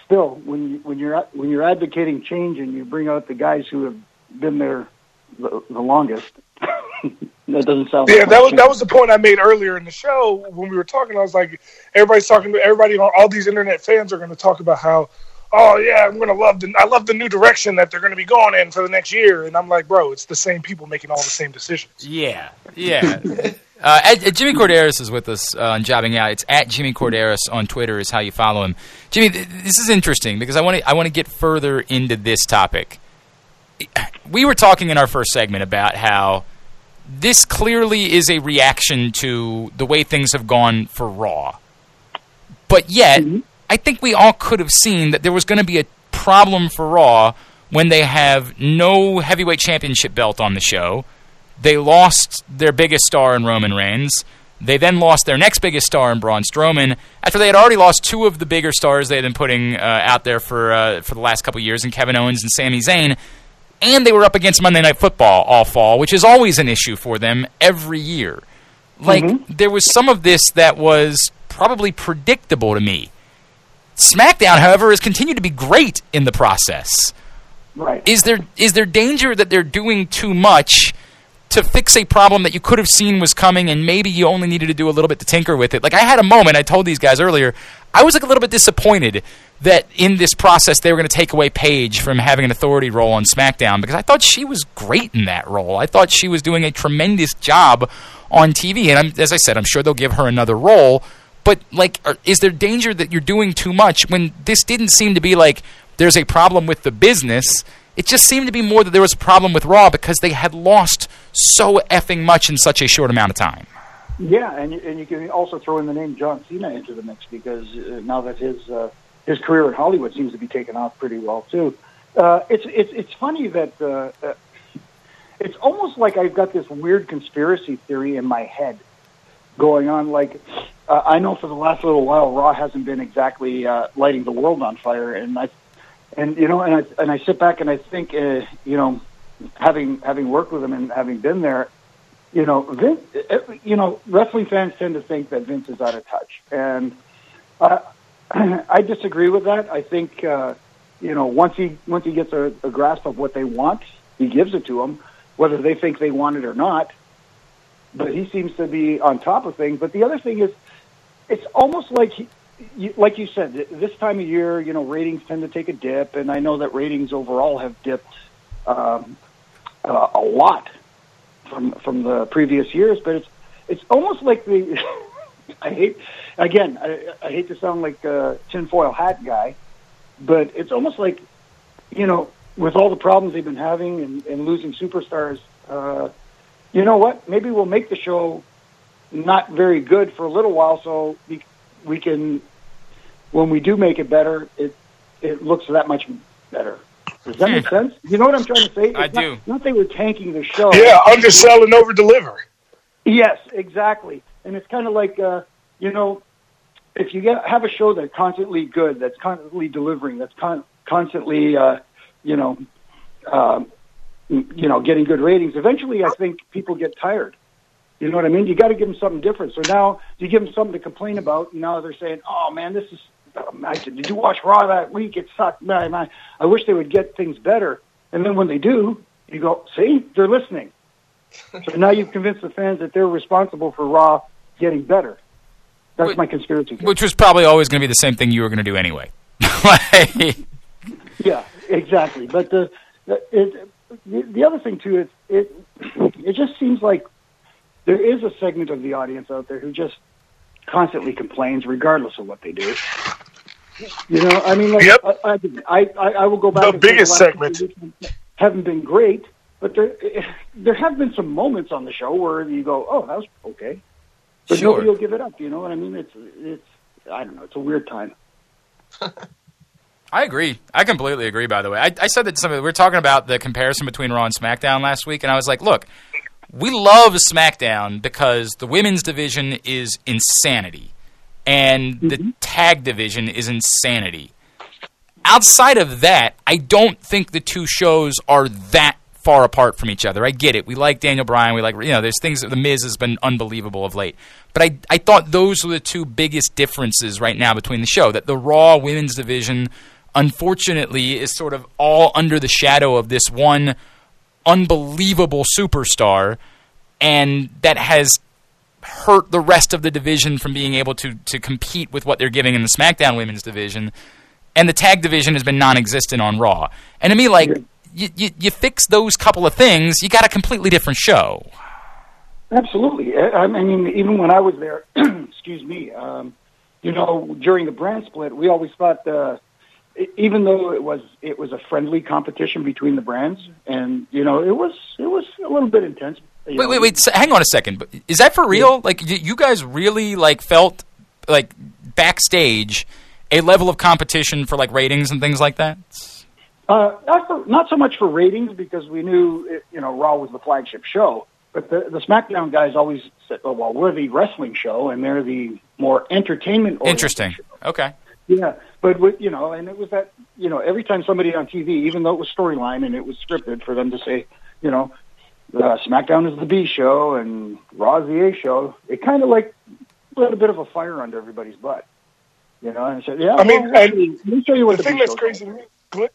still, when you, when you're when you're advocating change and you bring out the guys who have been there the, the longest, *laughs* that doesn't sound. Yeah, like that was change. that was the point I made earlier in the show when we were talking. I was like, everybody's talking. To everybody, all these internet fans are going to talk about how, oh yeah, I'm going to love the I love the new direction that they're going to be going in for the next year. And I'm like, bro, it's the same people making all the same decisions. Yeah, yeah. *laughs* uh, at, at Jimmy Korderas is with us uh, on Jobbing Out. It's at Jimmy Korderas on Twitter is how you follow him. Jimmy, th- this is interesting because I want to I want to get further into this topic. We were talking in our first segment about how this clearly is a reaction to the way things have gone for Raw. But yet, I think we all could have seen that there was going to be a problem for Raw when they have no heavyweight championship belt on the show. They lost their biggest star in Roman Reigns. They then lost their next biggest star in Braun Strowman after they had already lost two of the bigger stars they had been putting uh, out there for uh, for the last couple years in Kevin Owens and Sami Zayn. And they were up against Monday Night Football all fall, which is always an issue for them every year. Like there was some of this that was probably predictable to me. SmackDown, however, has continued to be great in the process. right. Is there is there danger that they're doing too much to fix a problem that you could have seen was coming and maybe you only needed to do a little bit to tinker with it? Like I had a moment, I told these guys earlier, I was like a little bit disappointed that in this process they were going to take away Paige from having an authority role on SmackDown because I thought she was great in that role. I thought she was doing a tremendous job on TV and I'm, as I said, I'm sure they'll give her another role. But like, are, is there danger that you're doing too much when this didn't seem to be like there's a problem with the business? It just seemed to be more that there was a problem with Raw because they had lost so effing much in such a short amount of time. Yeah, and and you can also throw in the name John Cena into the mix because uh, now that his uh, his career in Hollywood seems to be taking off pretty well too. Uh, it's it's it's funny that uh, uh, it's almost like I've got this weird conspiracy theory in my head going on. Like uh, I know for the last little while, Raw hasn't been exactly uh, lighting the world on fire, and I and you know, and I and I sit back and I think, uh, you know, having having worked with him and having been there, you know, Vince, uh, you know, wrestling fans tend to think that Vince is out of touch, and uh, *clears throat* I disagree with that. I think, uh, you know, once he once he gets a, a grasp of what they want, he gives it to them, whether they think they want it or not. But he seems to be on top of things. But the other thing is, it's almost like he, like you said, this time of year, you know, ratings tend to take a dip, and I know that ratings overall have dipped um, uh, a lot from from the previous years. But it's it's almost like the *laughs* I hate again I, I hate to sound like a tinfoil hat guy, but it's almost like you know with all the problems they've been having and, and losing superstars. Uh, you know what? Maybe we'll make the show not very good for a little while, so we, we can, when we do make it better, it it looks that much better. Does that make sense? You know what I'm trying to say? It's I not, do. Not they were tanking the show. Yeah, undersell and over deliver. Yes, exactly. And it's kind of like, uh, you know, if you get have a show that's constantly good, that's constantly delivering, that's con- constantly, uh, you know, um, you know, getting good ratings. Eventually, I think people get tired. You know what I mean? You got to give them something different. So now you give them something to complain about. And now they're saying, "Oh man, this is." I, did you watch Raw that week? It sucked. Man, man, I wish they would get things better. And then when they do, you go, "See, they're listening." *laughs* So now you've convinced the fans that they're responsible for Raw getting better. That's Wait, my conspiracy theory. Which was probably always going to be the same thing you were going to do anyway. *laughs* Like- Yeah, exactly. But the the, it, the the other thing too is it *clears throat* it just seems like there is a segment of the audience out there who just constantly complains, regardless of what they do. You know, I mean, like, Yep. I, I, I I will go back. The biggest last segment. couple of weeks haven't been great, but there *laughs* there have been some moments on the show where you go, oh, that was okay, but Sure. nobody will give it up. You know what I mean? It's it's I don't know. It's a weird time. *laughs* I agree. I completely agree. By the way, I, I said that to some. We were talking about the comparison between Raw and SmackDown last week, and I was like, "Look, we love SmackDown because the women's division is insanity, and the mm-hmm. tag division is insanity. outside of that, I don't think the two shows are that far apart from each other. I get it. We like Daniel Bryan. We like you know. There's things. that The Miz has been unbelievable of late. But I I thought those were the two biggest differences right now between the show. That the Raw Women's Division, unfortunately, is sort of all under the shadow of this one unbelievable superstar, and that has hurt the rest of the division from being able to to compete with what they're giving in the SmackDown Women's Division. And the tag division has been non-existent on Raw. And to me, like you, you, you fix those couple of things, you got a completely different show. Absolutely. I mean, even when I was there, *clears throat* excuse me, um, you know, during the brand split, we always thought, uh, even though it was it was a friendly competition between the brands, and you know, it was it was a little bit intense. Wait, know. wait, wait! So, hang on a second. Is that for real? Like, you guys really like felt like backstage a level of competition for like ratings and things like that? Uh, not, so, not so much for ratings because we knew it, you know Raw was the flagship show, but the the SmackDown guys always said, "Oh well, we're the wrestling show and they're the more entertainment." Interesting. Show. Okay. Yeah, but with, you know, and it was that you know every time somebody on TV, even though it was storyline and it was scripted, for them to say, you know, uh, SmackDown is the B show and Raw is the A show, it kind of like lit a bit of a fire under everybody's butt. You know, and said, "Yeah, I mean, well, let me show you what the, the thing that's crazy to me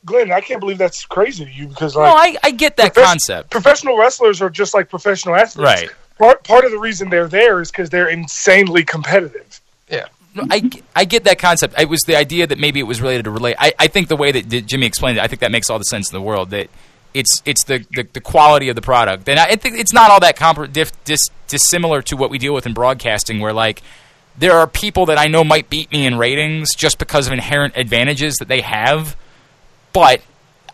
Glenn, I can't believe that's crazy to you because like no, I, I get that concept. Professional wrestlers are just like professional athletes. Right. Part part of the reason they're there is because they're insanely competitive. Yeah. I, I get that concept. It was the idea that maybe it was related to relate. I, I think the way that Jimmy explained it, I think that makes all the sense in the world. That it's it's the, the, the quality of the product, and I think it's not all that comp- dis, dis, dissimilar to what we deal with in broadcasting, where like there are people that I know might beat me in ratings just because of inherent advantages that they have but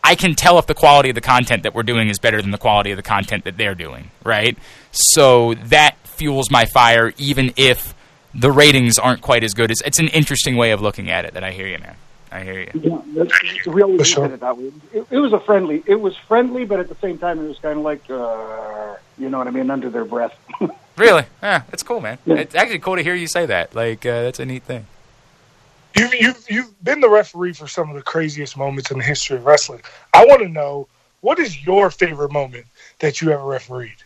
I can tell if the quality of the content that we're doing is better than the quality of the content that they're doing, right? So that fuels my fire, even if the ratings aren't quite as good. It's, it's an interesting way of looking at it. That I hear you, man. I hear you. Yeah, we always sure. it that way. It, it, was a friendly. It was friendly, but at the same time, it was kind of like, uh, you know what I mean, under their breath. *laughs* really? Yeah, it's cool, man. Yeah. It's actually cool to hear you say that. Like, uh, that's a neat thing. You, you've you've been the referee for some of the craziest moments in the history of wrestling. I want to know what is your favorite moment that you ever refereed.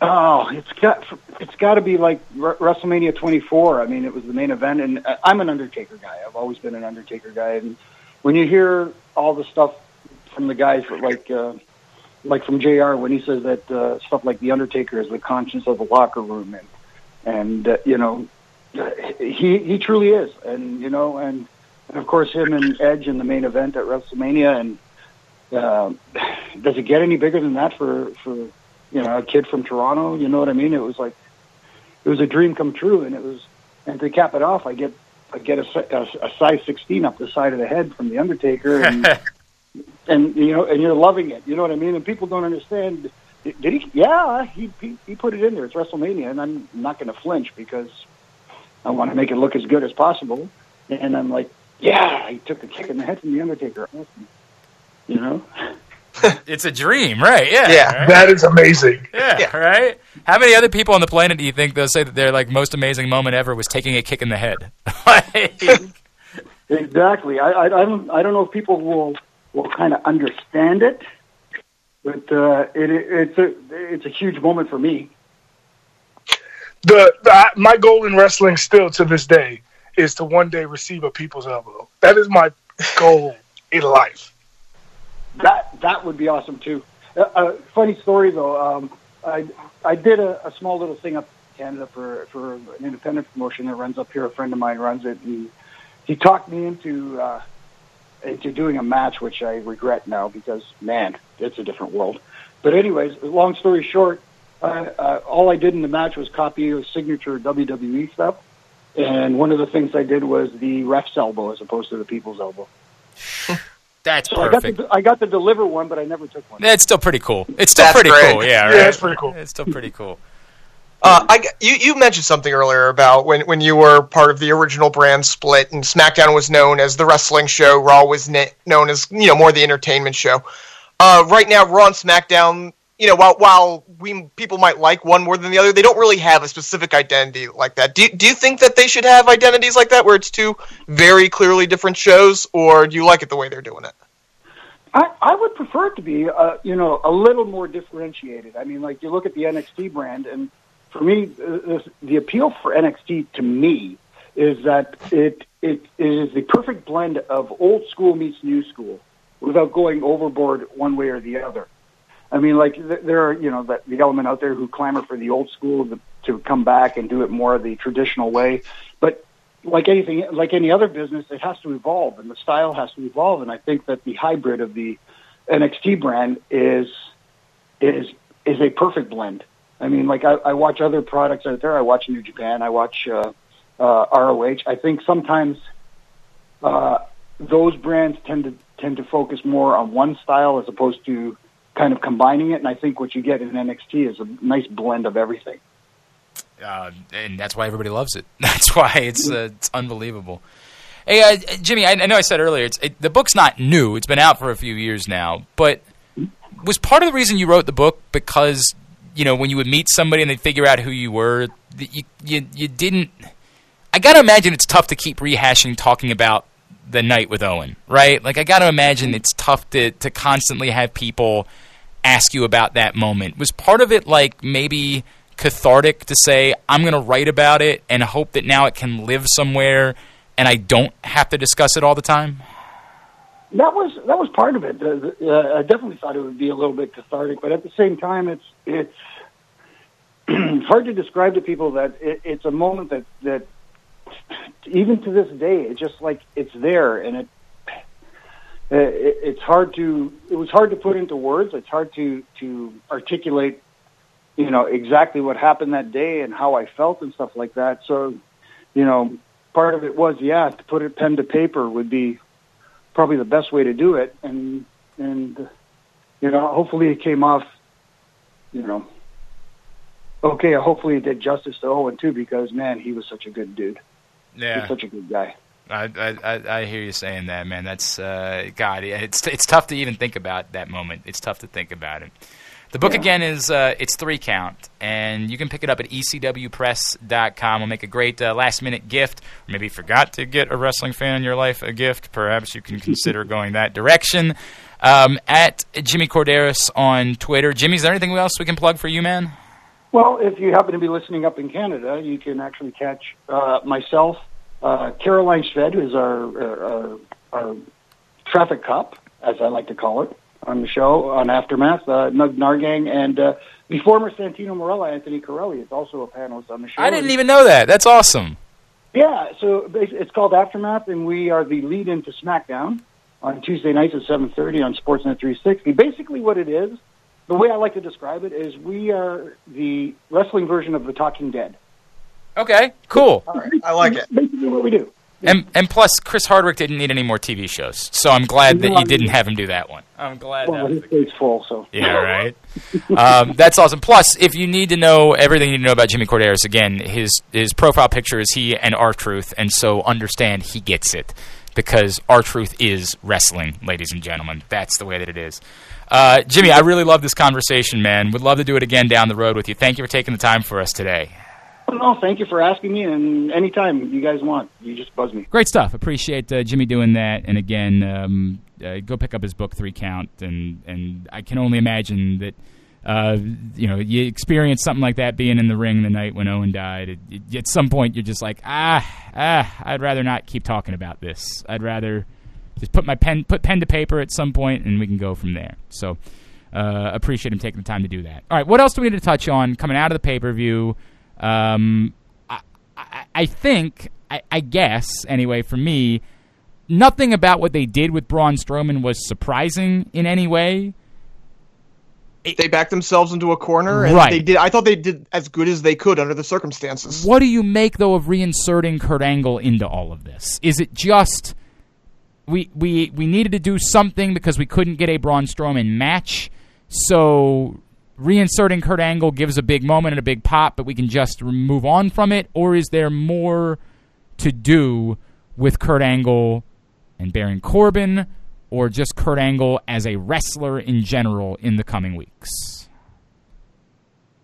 Oh, it's got it's got to be like WrestleMania 24. I mean, it was the main event, and I'm an Undertaker guy. I've always been an Undertaker guy, and when you hear all the stuff from the guys like uh, like from Jr. when he says that uh, stuff like the Undertaker is the conscience of the locker room, and and uh, you know he he truly is, and you know, and, and of course him and Edge in the main event at WrestleMania, and uh, *sighs* does it get any bigger than that for for you know a kid from Toronto? You know what I mean? It was like it was a dream come true, and it was. And to cap it off, I get I get a, a, a size sixteen up the side of the head from the Undertaker, and *laughs* and you know, and you're loving it. You know what I mean? And people don't understand. Did he? Yeah, he, he he put it in there. It's WrestleMania, and I'm not going to flinch because I want to make it look as good as possible. And I'm like, yeah, I took a kick in the head from the Undertaker. You know. *laughs* it's a dream, right? Yeah, yeah, right? that is amazing. Yeah, yeah, right. How many other people on the planet do you think they'll say that their like most amazing moment ever was taking a kick in the head? *laughs* exactly. I, I, I don't I don't know if people will will kind of understand it, but uh, it, it, it's a it's a huge moment for me the, the my goal in wrestling still to this day is to one day receive a people's elbow. That is my goal in life. That that would be awesome too. Uh, uh, funny story though. Um, I I did a, a small little thing up in Canada for for an independent promotion that runs up here. A friend of mine runs it, and he talked me into uh, into doing a match, which I regret now because man, it's a different world. But anyways, long story short, uh, uh, all I did in the match was copy a signature WWE stuff, and one of the things I did was the ref's elbow as opposed to the people's elbow. *laughs* That's so perfect. I got, the, I got to deliver one, but I never took one. It's still pretty cool. It's still That's pretty great. cool. Yeah, right? yeah, it's pretty cool. It's still pretty cool. Uh, I, you, you mentioned something earlier about when, when you were part of the original brand split, and SmackDown was known as the wrestling show, Raw was na- known as you know more the entertainment show. Uh, right now, Raw and SmackDown you know, while while we people might like one more than the other, they don't really have a specific identity like that. Do do you think that they should have identities like that, where it's two very clearly different shows, or do you like it the way they're doing it? I, I would prefer it to be, uh, you know, a little more differentiated. I mean, like you look at the NXT brand, and for me, uh, the appeal for NXT to me is that it it is the perfect blend of old school meets new school, without going overboard one way or the other. I mean, like there are you know the, the element out there who clamor for the old school to, to come back and do it more the traditional way, but like anything, like any other business, it has to evolve and the style has to evolve. And I think that the hybrid of the NXT brand is is is a perfect blend. I mean, like I, I watch other products out there. I watch New Japan. I watch uh, uh, ROH. I think sometimes uh, those brands tend to tend to focus more on one style as opposed to kind of combining it. And I think what you get in NXT is a nice blend of everything. Uh, and that's why everybody loves it. *laughs* That's why it's uh, it's unbelievable. Hey, uh, Jimmy, I, I, know I said earlier it, the book's not new; it's been out for a few years now. But was part of the reason you wrote the book because you know when you would meet somebody and they'd figure out who you were, you you, you didn't. I got to imagine it's tough to keep rehashing talking about the night with Owen, right? Like I got to imagine it's tough to to constantly have people ask you about that moment. Was part of it like maybe cathartic to say I'm going to write about it and hope that now it can live somewhere and I don't have to discuss it all the time? That was that was part of it. Uh, I definitely thought it would be a little bit cathartic, but at the same time, it's it's *clears throat* hard to describe to people that it, it's a moment that that even to this day, it's just like it's there, and it, Uh, it it's hard to it was hard to put into words. It's hard to to articulate, you know, exactly what happened that day and how I felt and stuff like that. So, you know, part of it was yeah, to put it pen to paper would be probably the best way to do it, and and you know, hopefully it came off, you know. Okay, hopefully it did justice to Owen too, because man, he was such a good dude. Yeah, he's such a good guy. I, I I hear you saying that, man. That's uh, God. It's it's tough to even think about that moment. It's tough to think about it. The book yeah. again is uh, it's three count, and you can pick it up at ecwpress.com. We'll make a great uh, last minute gift. Or maybe forgot to get a wrestling fan in your life a gift. Perhaps you can consider *laughs* going that direction. Um, at Jimmy Korderas on Twitter. Jimmy, is there anything else we can plug for you, man? Well, if you happen to be listening up in Canada, you can actually catch uh, myself, uh, Caroline Shved, who's our, our, our, traffic cop, as I like to call it, on the show on Aftermath, uh, Nug Nargang, and uh, the former Santino Marella, Anthony Carelli, is also a panelist on the show. I didn't even know that. That's awesome. Yeah, so it's called Aftermath, and we are the lead into SmackDown on Tuesday nights at 7.30 on Sportsnet 360. Basically what it is the way I like to describe it is we are the wrestling version of the Talking Dead. Okay, cool. I like it. Basically, what we do. And and plus, Chris Hardwick didn't need any more TV shows, so I'm glad that you didn't have him do that one. I'm glad. Well, his plate's full, so *laughs* yeah, right. um, that's awesome. Plus, if you need to know everything you need to know about Jimmy Korderas, again, his his profile picture is he and R-Truth, and so understand he gets it because R-Truth is wrestling, ladies and gentlemen. That's the way that it is. Uh, Jimmy, I really love this conversation, man. Would love to do it again down the road with you. Thank you for taking the time for us today. No, thank you for asking me. And anytime you guys want, you just buzz me. Great stuff. Appreciate uh, Jimmy doing that. And again, um, uh, go pick up his book, Three Count. And and I can only imagine that. Uh, you know, you experience something like that being in the ring the night when Owen died. It, it, at some point, you're just like, ah, ah, I'd rather not keep talking about this. I'd rather just put my pen put pen to paper at some point, and we can go from there. So uh, appreciate him taking the time to do that. All right, what else do we need to touch on coming out of the pay per view? Um, I, I, I, think I, I guess anyway for me, nothing about what they did with Braun Strowman was surprising in any way. they backed themselves into a corner, and right. they did. I thought they did as good as they could under the circumstances. What do you make though of reinserting Kurt Angle into all of this? Is it just we we we needed to do something because we couldn't get a Braun Strowman match. So reinserting Kurt Angle gives a big moment and a big pop, but we can just move on from it. Or is there more to do with Kurt Angle and Baron Corbin, or just Kurt Angle as a wrestler in general in the coming weeks?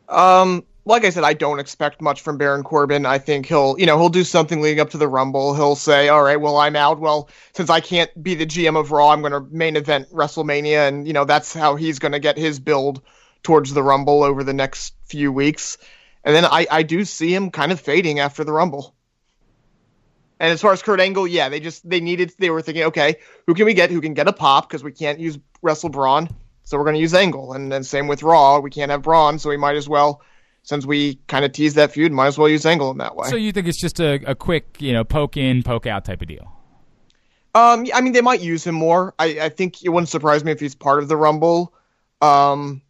Um, like I said, I don't expect much from Baron Corbin. I think he'll, you know, he'll do something leading up to the Rumble. He'll say, "All right, well, I'm out. Well, since I can't be the GM of Raw, I'm going to main event WrestleMania, and you know, that's how he's going to get his build towards the Rumble over the next few weeks." And then I, I do see him kind of fading after the Rumble. And as far as Kurt Angle, yeah, they just they needed they were thinking, okay, who can we get who can get a pop because we can't use Wrestle Braun, so we're going to use Angle. And then same with Raw, we can't have Braun, so we might as well since we kind of teased that feud, might as well use Angle in that way. So you think it's just a, a quick, you know, poke in, poke out type of deal? Um, I mean, they might use him more. I, I think it wouldn't surprise me if he's part of the Rumble. Um,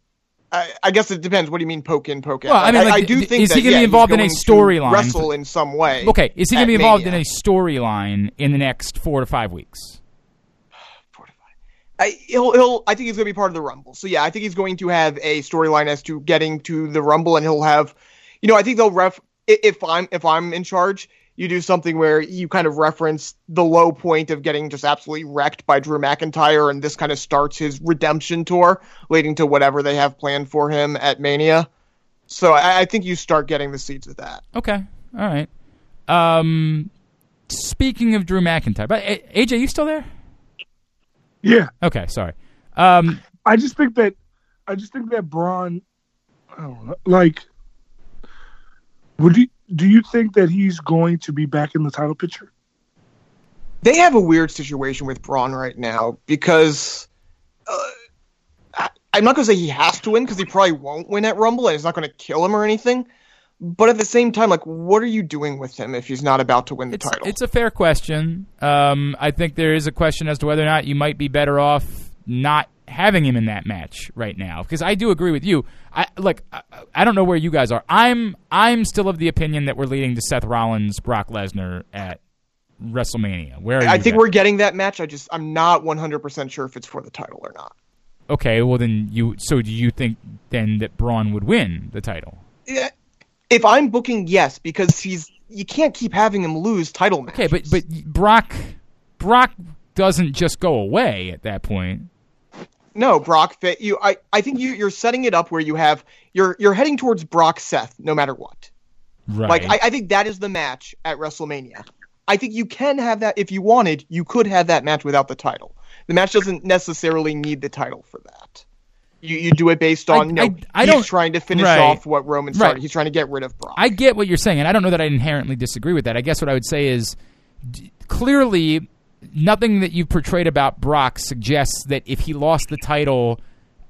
I, I guess it depends. What do you mean poke in, poke out? Well, I mean, like, I, do think is that, he going to yeah, be involved in a he's going to storyline? Wrestle in some way. Okay, is he going to be involved Mania. in a storyline in the next four to five weeks? *sighs* Four to I, he'll, he'll, I think he's going to be part of the Rumble. So yeah, I think he's going to have a storyline as to getting to the Rumble, and he'll have, you know, I think they'll ref. If I'm if I'm in charge, you do something where you kind of reference the low point of getting just absolutely wrecked by Drew McIntyre, and this kind of starts his redemption tour, leading to whatever they have planned for him at Mania. So I, I think you start getting the seeds of that. Okay, all right. Um, speaking of Drew McIntyre, but A- AJ, you still there? Yeah, Okay, sorry. Um, I just think that I just think that Braun, I don't know, like, would you do you think that he's going to be back in the title picture? they have a weird situation with Braun right now because uh, I, I'm not going to say he has to win because he probably won't win at Rumble and it's not going to kill him or anything. But at the same time, like, what are you doing with him if he's not about to win the it's title? it's a fair question. Um, I think there is a question as to whether or not you might be better off not having him in that match right now because I do agree with you. I like I, I don't know where you guys are. I'm I'm still of the opinion that we're leading to Seth Rollins Brock Lesnar at WrestleMania. Where are I think guys? we're getting that match. I just I'm not 100% sure if it's for the title or not. okay. Well, then you. So do you think then that Braun would win the title? Yeah, If I'm booking, yes, because he's you can't keep having him lose title matches. Okay, but but Brock Brock doesn't just go away at that point. No, Brock. Fit you. I, I think you you're setting it up where you have you're you're heading towards Brock Seth no matter what. Right. Like I, I think that is the match at WrestleMania. I think you can have that if you wanted. You could have that match without the title. The match doesn't necessarily need the title for that. You you do it based on you know I- I he's don't- trying to finish right. off what Roman started. Right. He's trying to get rid of Brock. I get what you're saying, and I don't know that I inherently disagree with that. I guess what I would say is d- clearly nothing that you've portrayed about Brock suggests that if he lost the title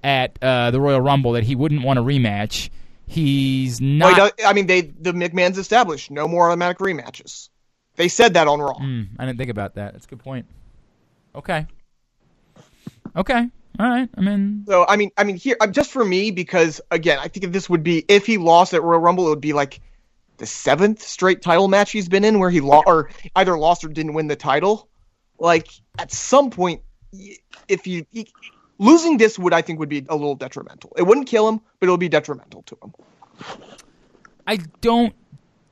at uh, the Royal Rumble, that he wouldn't want a rematch. He's Well, not. does- I mean, they the McMahon's established no more automatic rematches. They said that on Raw. Hmm, I didn't think about that. That's a good point. Okay. Okay. All right. I mean, So I mean, I mean here, um, just for me, because again, I think if this would be if he lost at Royal Rumble, it would be like the seventh straight title match he's been in where he lost or either lost or didn't win the title. Like at some point, if you he, losing this would I think would be a little detrimental. It wouldn't kill him, but it would be detrimental to him. I don't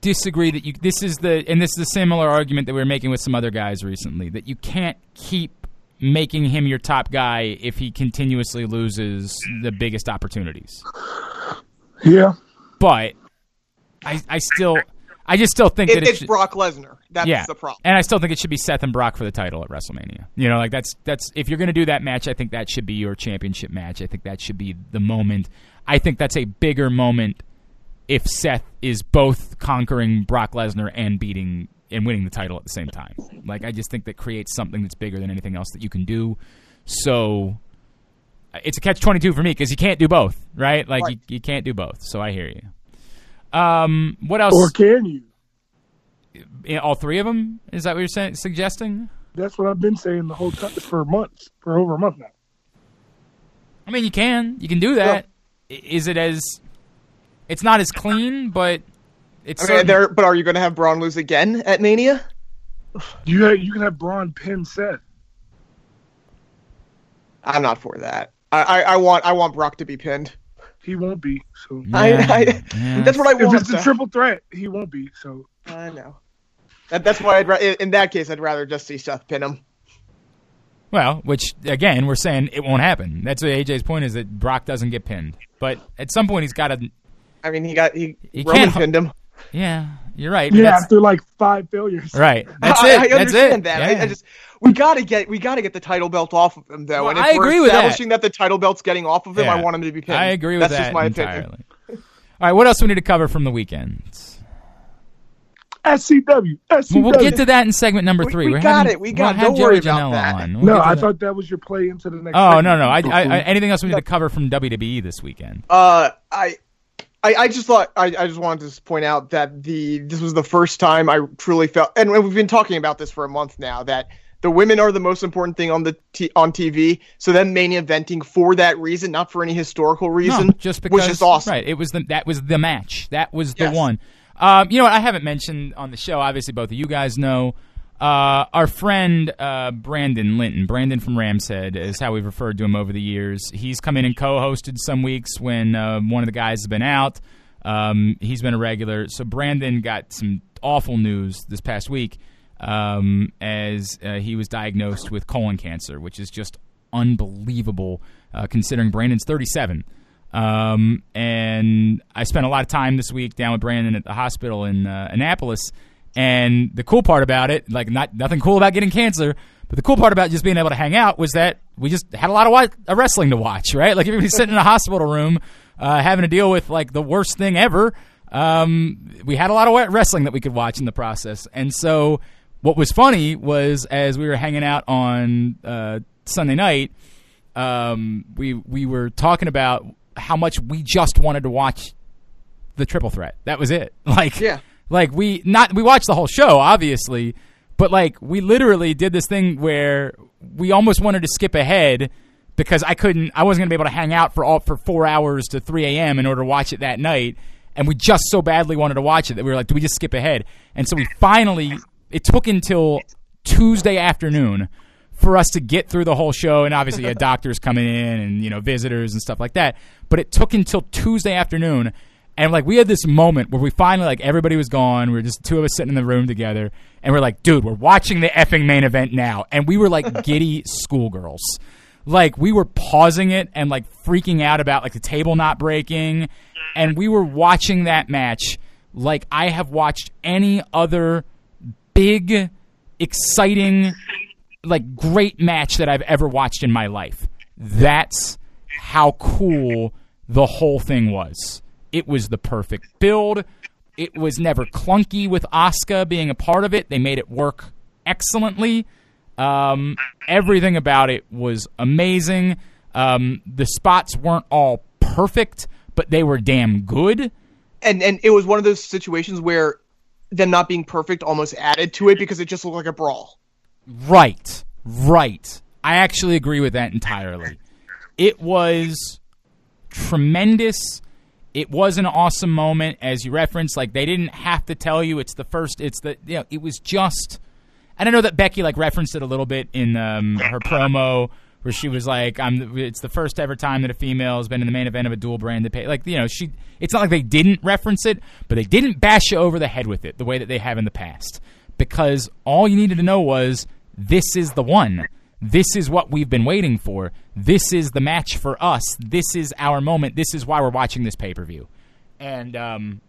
disagree that you. This is the and this is a similar argument that we were making with some other guys recently that you can't keep making him your top guy if he continuously loses the biggest opportunities. Yeah. But I, I still, I just still think It, that it it's should, Brock Lesnar. That's yeah, the problem. and I still think it should be Seth and Brock for the title at WrestleMania. You know, like that's that's if you're going to do that match, I think that should be your championship match. I think that should be the moment. I think that's a bigger moment if Seth is both conquering Brock Lesnar and beating and winning the title at the same time. Like I just think that creates something that's bigger than anything else that you can do. So it's a catch twenty two for me because you can't do both, right? Like Right. You, you can't do both. So I hear you. Um, what else? Or can you? All three of them? Is that what you're saying, suggesting? That's what I've been saying the whole time for months, for over a month now. I mean, you can. You can do that. I Is it as? It's not as clean, but it's. I mean, certain- there, but are you going to have Braun lose again at Mania? You have, you can have Braun pin Seth. I'm not for that. I, I, I want I want Brock to be pinned. He won't be. So Yeah, I, I *laughs* yeah. that's what I want. if want. it's a triple threat, he won't be. So I know. That, that's why I'd ra- in that case I'd rather just see Seth pin him. Well, which again, we're saying it won't happen. That's what AJ's point is that Brock doesn't get pinned, but at some point he's got to. I mean, he got he, He Roman can't- pinned him. Yeah, you're right. Yeah, that's- after like five failures. right. *laughs* That's I, it. I that's understand it. that. I, I just we gotta get we gotta get the title belt off of him though. Well, and if I we're agree with that. establishing that. the title belt's getting off of him, Yeah. I want him to be pinned. I agree with that. That's that just my entirely. opinion. All right, what else we need to cover from the weekend? SCW. SCW. Well, we'll get to that in segment number three. we We're got having- it. We we'll got Don't Joey worry about that. on. We'll no, I that. thought that was your play into the next. Oh segment. no no! I, I, *laughs* I, anything else we need to cover from WWE this weekend? Uh, I, I, I just thought I, I just wanted to point out that the this was the first time I truly felt, and we've been talking about this for a month now that the women are the most important thing on the t- on TV. So them main eventing for that reason, not for any historical reason, No, just because was just awesome. Right, it was the that was the match. That was the Yes. one. Um, you know what? I haven't mentioned on the show. Obviously, both of you guys know. Uh, our friend uh, Brandon Linton, Brandon from Ramshead, is how we've referred to him over the years. He's come in and co-hosted some weeks when uh, one of the guys has been out. Um, he's been a regular. So Brandon got some awful news this past week um, as uh, he was diagnosed with colon cancer, which is just unbelievable uh, considering Brandon's 37. Um, and I spent a lot of time this week down with Brandon at the hospital in uh, Annapolis. And the cool part about it, like not nothing cool about getting cancer, but the cool part about just being able to hang out was that we just had a lot of wa- uh, wrestling to watch, *laughs* right? Like everybody's sitting in a hospital room, uh, having to deal with like the worst thing ever. Um, we had a lot of wrestling that we could watch in the process, and so what was funny was as we were hanging out on uh, Sunday night, um, we we were talking about how much we just wanted to watch the triple threat. That was it. *laughs* Like Yeah. Like we not we watched the whole show obviously, but like we literally did this thing where we almost wanted to skip ahead because I couldn't I wasn't gonna be able to hang out for all for four hours to three AM in order to watch it that night. And we just so badly wanted to watch it that we were like, do we just skip ahead? And so we finally it took until Tuesday afternoon for us to get through the whole show and obviously you had *laughs* doctors coming in and you know visitors and stuff like that but it took until tuesday afternoon and like we had this moment where we finally like everybody was gone. We were just two of us sitting in the room together. And we're like dude we're watching the effing main event now. And we were like *laughs* giddy schoolgirls. Like we were pausing it and like freaking out about like the table not breaking. And we were watching that match like i have watched any other big exciting like great match that I've ever watched in my life. That's how cool the whole thing was. It was the perfect build. It was never clunky with Asuka being a part of it. They made it work excellently. Um, everything about it was amazing. Um, the spots weren't all perfect, but they were damn good. and and it was one of those situations where them not being perfect almost added to it because it just looked like a brawl. Right, right. I actually agree with that entirely. It was tremendous. It was an awesome moment, as you referenced. Like they didn't have to tell you it's the first. It's the you know, it was just. And I know that Becky like referenced it a little bit in um, her promo where she was like, "I'm." It's the first ever time that a female has been in the main event of a dual branded pay. Like you know, she. It's not like they didn't reference it, but they didn't bash you over the head with it the way that they have in the past. Because all you needed to know was this is the one. This is what we've been waiting for. This is the match for us. This is our moment. This is why we're watching this pay per view. And um,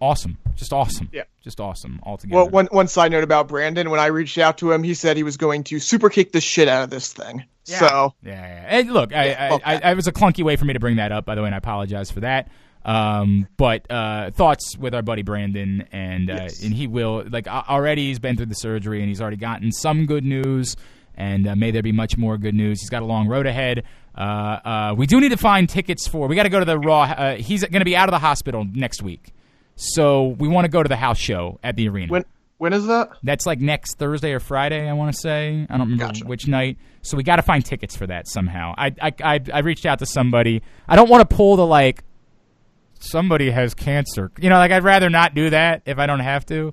awesome, just awesome. Yeah. just awesome altogether. Well, one one side note about Brandon, when I reached out to him, he said he was going to super kick the shit out of this thing. So Yeah, yeah. And look, I, Yeah, I, fuck I. I, it was a clunky way for me to bring that up, by the way, and I apologize for that. Um, but uh, thoughts with our buddy Brandon, and uh, Yes. and he will like already he's been through the surgery, and he's already gotten some good news, and uh, may there be much more good news. He's got a long road ahead. Uh, uh, we do need to find tickets for. We got to go to the Raw. Uh, he's going to be out of the hospital next week, so we want to go to the house show at the arena. when when is that? That's like next Thursday or Friday, I want to say. I don't remember Gotcha. which night. So we got to find tickets for that somehow. I, I, I, I reached out to somebody. I don't want to pull the like, somebody has cancer. You know, like I'd rather not do that if I don't have to.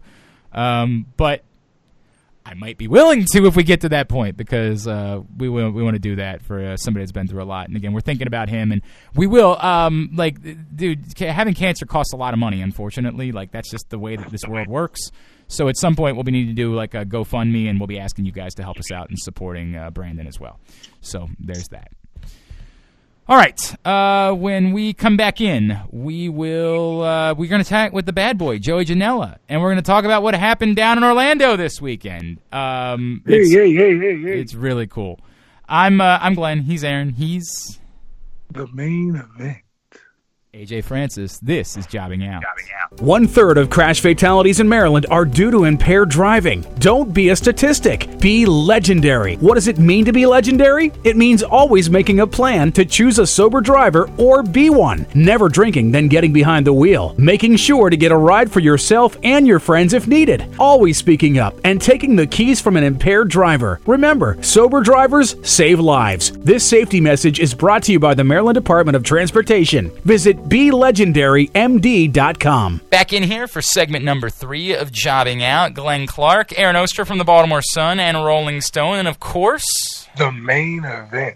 Um, but I might be willing to if we get to that point because uh, we we want to do that for uh, somebody that's been through a lot. And again, we're thinking about him, and we will. Um, like, dude, having cancer costs a lot of money. Unfortunately, like that's just the way that this world works. So at some point, we'll be needing to do like a GoFundMe, and we'll be asking you guys to help us out in supporting uh, Brandon as well. So there's that. All right. Uh, when we come back in, we will uh, we're going to chat with the bad boy Joey Janela, and we're going to talk about what happened down in Orlando this weekend. Um, Hey, it's, hey, hey, hey, hey. it's really cool. I'm uh, I'm Glenn. He's Aaron. He's The main event. AJ Francis. This is jobbing out. One third of crash fatalities in Maryland are due to impaired driving. Don't be a statistic. Be legendary. What does it mean to be legendary? It means always making a plan to choose a sober driver or be one. Never drinking, then getting behind the wheel. Making sure to get a ride for yourself and your friends if needed. Always speaking up and taking the keys from an impaired driver. Remember, sober drivers save lives. This safety message is brought to you by the Maryland Department of Transportation. Visit BeLegendaryMD.com. Back in here for segment number three of Jobbing Out. Glenn Clark, Aaron Oster from the Baltimore Sun and Rolling Stone, and of course, The main event.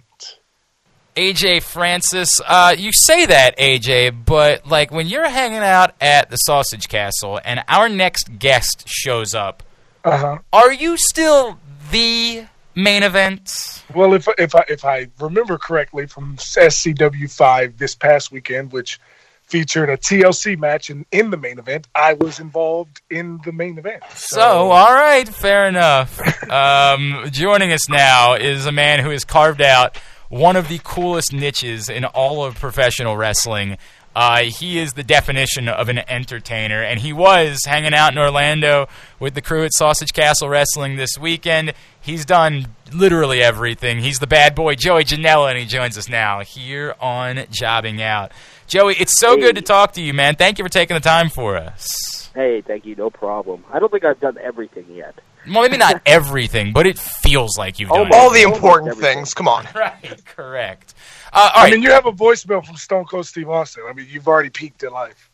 AJ Francis. Uh, you say that, AJ, but like when you're hanging out at the Sausage Castle and our next guest shows up, Uh huh. are you still the main event? Well, if if I if I remember correctly from SCW five this past weekend, which featured a TLC match in, in the main event, I was involved in the main event. So, all right, fair enough. *laughs* um, joining us now is a man who has carved out one of the coolest niches in all of professional wrestling. Uh, he is the definition of an entertainer, and he was hanging out in Orlando with the crew at Sausage Castle Wrestling this weekend. He's done literally everything. He's the bad boy, Joey Janela, and he joins us now here on Jobbing Out. Joey, it's so good to talk to you, man. Thank you for taking the time for us. Hey, thank you. No problem. I don't think I've done everything yet. Well, maybe not *laughs* everything, but it feels like you've done Almost. All it. the important things. Come on. *laughs* Right, correct. Uh, all I right, mean, you have a voicemail from Stone Cold Steve Austin. I mean, you've already peaked in life.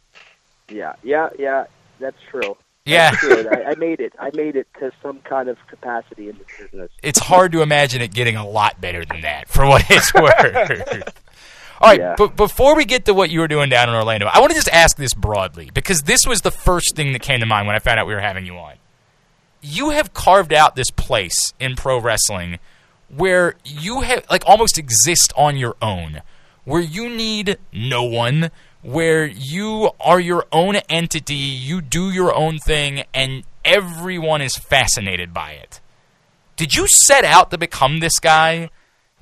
Yeah, yeah, yeah. That's true. yeah, That's good. I, I made it. I made it to some kind of capacity in the business. it's hard to imagine it getting a lot better than that, for what it's *laughs* worth. All right, Yeah. but before we get to what you were doing down in Orlando, I want to just ask this broadly because this was the first thing that came to mind when I found out we were having you on. You have carved out this place in pro wrestling where you have like almost exist on your own, where you need no one, where you are your own entity, you do your own thing, and everyone is fascinated by it. Did you set out to become this guy?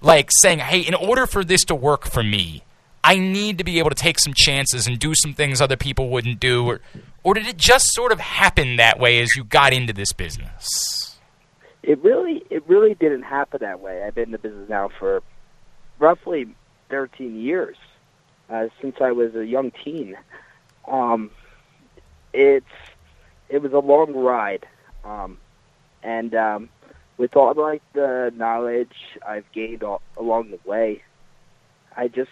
Like saying, hey, in order for this to work for me, I need to be able to take some chances and do some things other people wouldn't do? Or, or did it just sort of happen that way as you got into this business? It really, it really didn't happen that way. I've been in the business now for roughly 13 years, uh, since I was a young teen. Um, it's, it was a long ride, um, and um, with all like the knowledge I've gained all, along the way, I just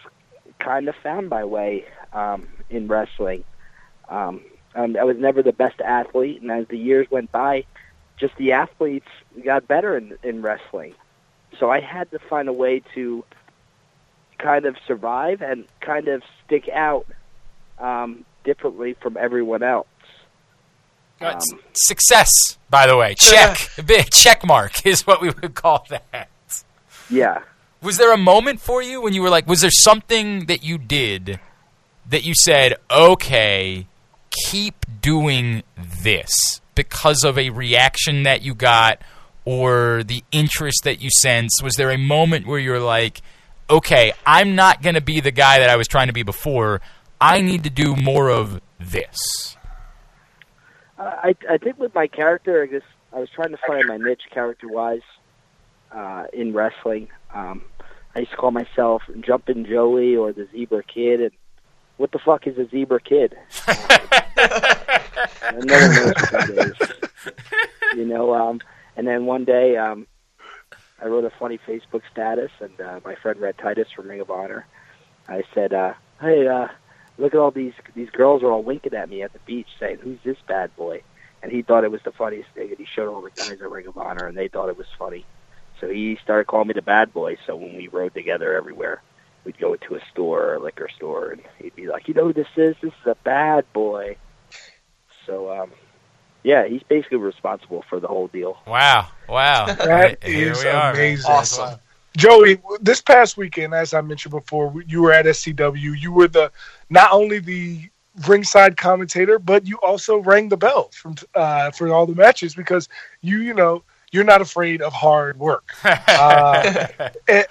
kind of found my way um, in wrestling. Um, and I was never the best athlete, and as the years went by, just the athletes got better in, in wrestling. So I had to find a way to kind of survive and kind of stick out um, differently from everyone else. Uh, Um, success, by the way. *laughs* Check. A big check mark is what we would call that. Yeah. Was there a moment for you when you were like, was there something that you did that you said, okay, keep doing this because of a reaction that you got or the interest that you sense? Was there a moment where you're like, okay, I'm not going to be the guy that I was trying to be before. I need to do more of this? I I think with my character, I guess I was trying to find my niche character wise uh, in wrestling. Um, I used to call myself Jumpin' Joey or the Zebra Kid, and what the fuck is a Zebra Kid? *laughs* No one knows what that is. You know, um, and then one day um, I wrote a funny Facebook status, and uh, my friend Rhett Titus from Ring of Honor, I said, uh, "Hey, uh, look at all these these girls are all winking at me at the beach, saying who's this bad boy?" And he thought it was the funniest thing, and he showed all the guys at Ring of Honor, and they thought it was funny. So he started calling me the bad boy. So when we rode together everywhere, we'd go into a store, a liquor store, and he'd be like, "You know who this is? This is a bad boy." So, um, yeah, he's basically responsible for the whole deal. Wow. Wow. That Here is we are. amazing. Awesome. Joey, this past weekend, as I mentioned before, you were at SCW. You were the not only the ringside commentator, but you also rang the bell from uh, for all the matches because you, you know, you're not afraid of hard work. *laughs* Uh, at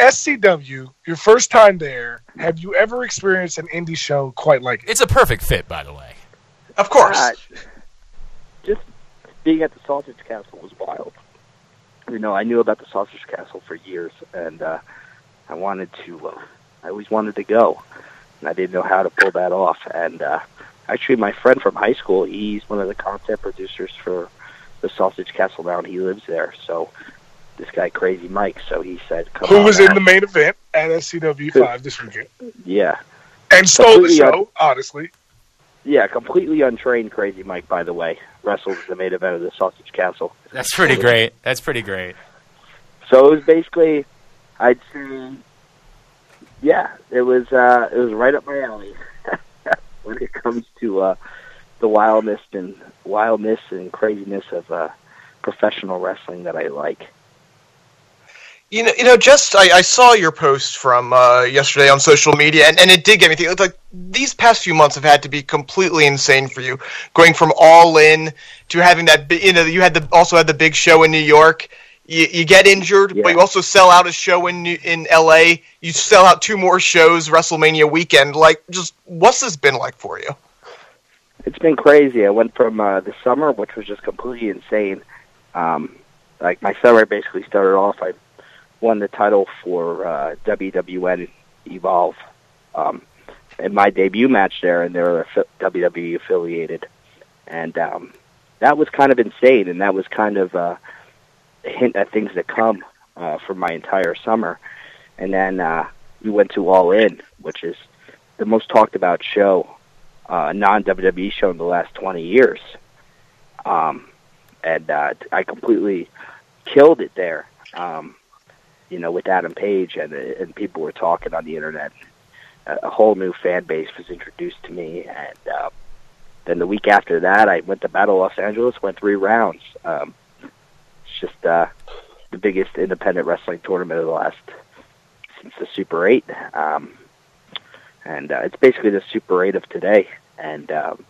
SCW, your first time there, have you ever experienced an indie show quite like it? It's a perfect fit, by the way. Of course. Uh, just being at the Sausage Castle was wild. You know, I knew about the Sausage Castle for years, and uh, I wanted to. Uh, I always wanted to go, and I didn't know how to pull that off. And uh, actually, my friend from high school, he's one of the content producers for the Sausage Castle now, and he lives there. So this guy, Crazy Mike, so he said, "Come Who on was in out." the main event at SCW five this weekend Yeah, and stole the Completely show? Honestly, yeah, completely untrained Crazy Mike, by the way, wrestled the main event of the Sausage Castle. That's pretty great. That's pretty great. So it was basically, I'd say, yeah, it was uh, it was right up my alley *laughs* when it comes to uh, the wildness and wildness and craziness of uh, professional wrestling that I like. You know, you know, just I, I saw your post from uh, yesterday on social media, and, and it did get me thinking. Like these past few months have had to be completely insane for you, going from all in to having that. You know, you had the also had the big show in New York. You, you get injured, Yeah. but you also sell out a show in in L.A. You sell out two more shows WrestleMania weekend. Like, just what's this been like for you? It's been crazy. I went from uh, the summer, which was just completely insane. Um, like my summer basically started off. I won the title for uh, WWN Evolve um, in my debut match there, and they were WWE affiliated, and um, that was kind of insane. And that was kind of uh, a hint at things to come uh, for my entire summer. And then uh, we went to All In, which is the most talked about show uh, non WWE show in the last 20 years. Um, and uh, I completely killed it there, um, you know, with Adam Page, and, and people were talking on the internet. A, whole new fan base was introduced to me, and uh, then the week after that, I went to Battle Los Angeles, went three rounds. Um, it's just uh, the biggest independent wrestling tournament of the last since the Super Eight. Um, and uh, it's basically the Super Eight of today. And um,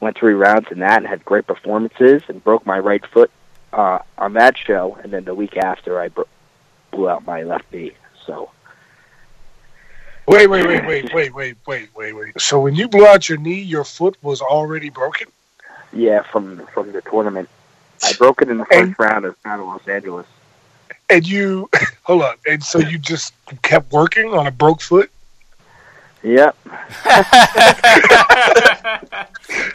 went three rounds in that and had great performances and broke my right foot uh, on that show. And then the week after, I bro- blew out my left knee. So wait, wait, wait, wait, wait, wait, wait, wait, wait. So when you blew out your knee, your foot was already broken. yeah, from from the tournament, I broke it in the And- first round of Battle Los Angeles. And you, *laughs* hold on, and so you just kept working on a broke foot. Yep. *laughs*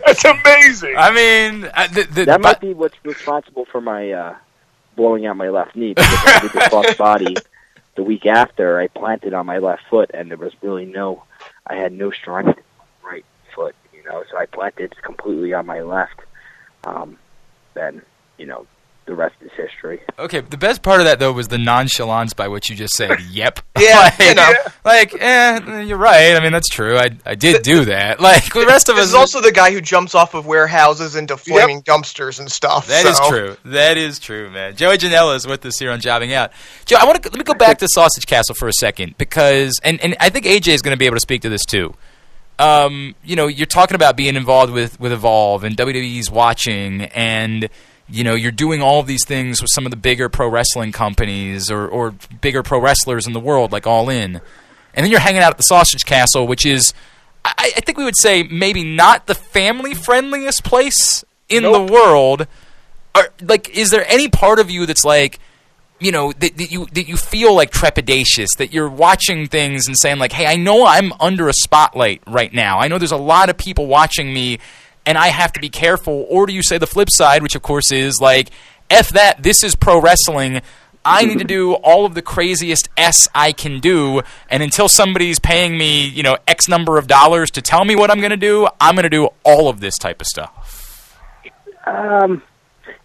That's amazing. I mean, the, the, That might but- be what's responsible for my uh, blowing out my left knee because I did the cross body the week after. I planted on my left foot, and there was really no, I had no strength right foot, you know. So I planted completely on my left. Um, then, you know, the rest is history. okay, the best part of that though was the nonchalance by which you just said, *laughs* "Yep." *laughs* Yeah, *laughs* like, you know. like, eh, you're right. I mean, that's true. I I did do that. Like the rest of us. is also the guy who jumps off of warehouses into flaming dumpsters and stuff. That is so. true. That is true, man. Joey Janela is with us here on Jobbing Out. Joe, I want to let me go back to Sausage Castle for a second because, and, and I think AJ is going to be able to speak to this too. Um, you know, you're talking about being involved with with Evolve and WWE's watching, and you know, you're doing all these things with some of the bigger pro wrestling companies or or bigger pro wrestlers in the world, like All In, and then you're hanging out at the Sausage Castle, which is. I, I think we would say maybe not the family friendliest place in Nope. the world. Are, like, is there any part of you that's like, you know, that, that you that you feel like trepidatious, that you're watching things and saying like, hey, I know I'm under a spotlight right now. I know there's a lot of people watching me, and I have to be careful. Or do you say the flip side, which of course is like, f that. This is pro wrestling. I need to do all of the craziest S I can do, and until somebody's paying me, you know, X number of dollars to tell me what I'm going to do, I'm going to do all of this type of stuff. Um,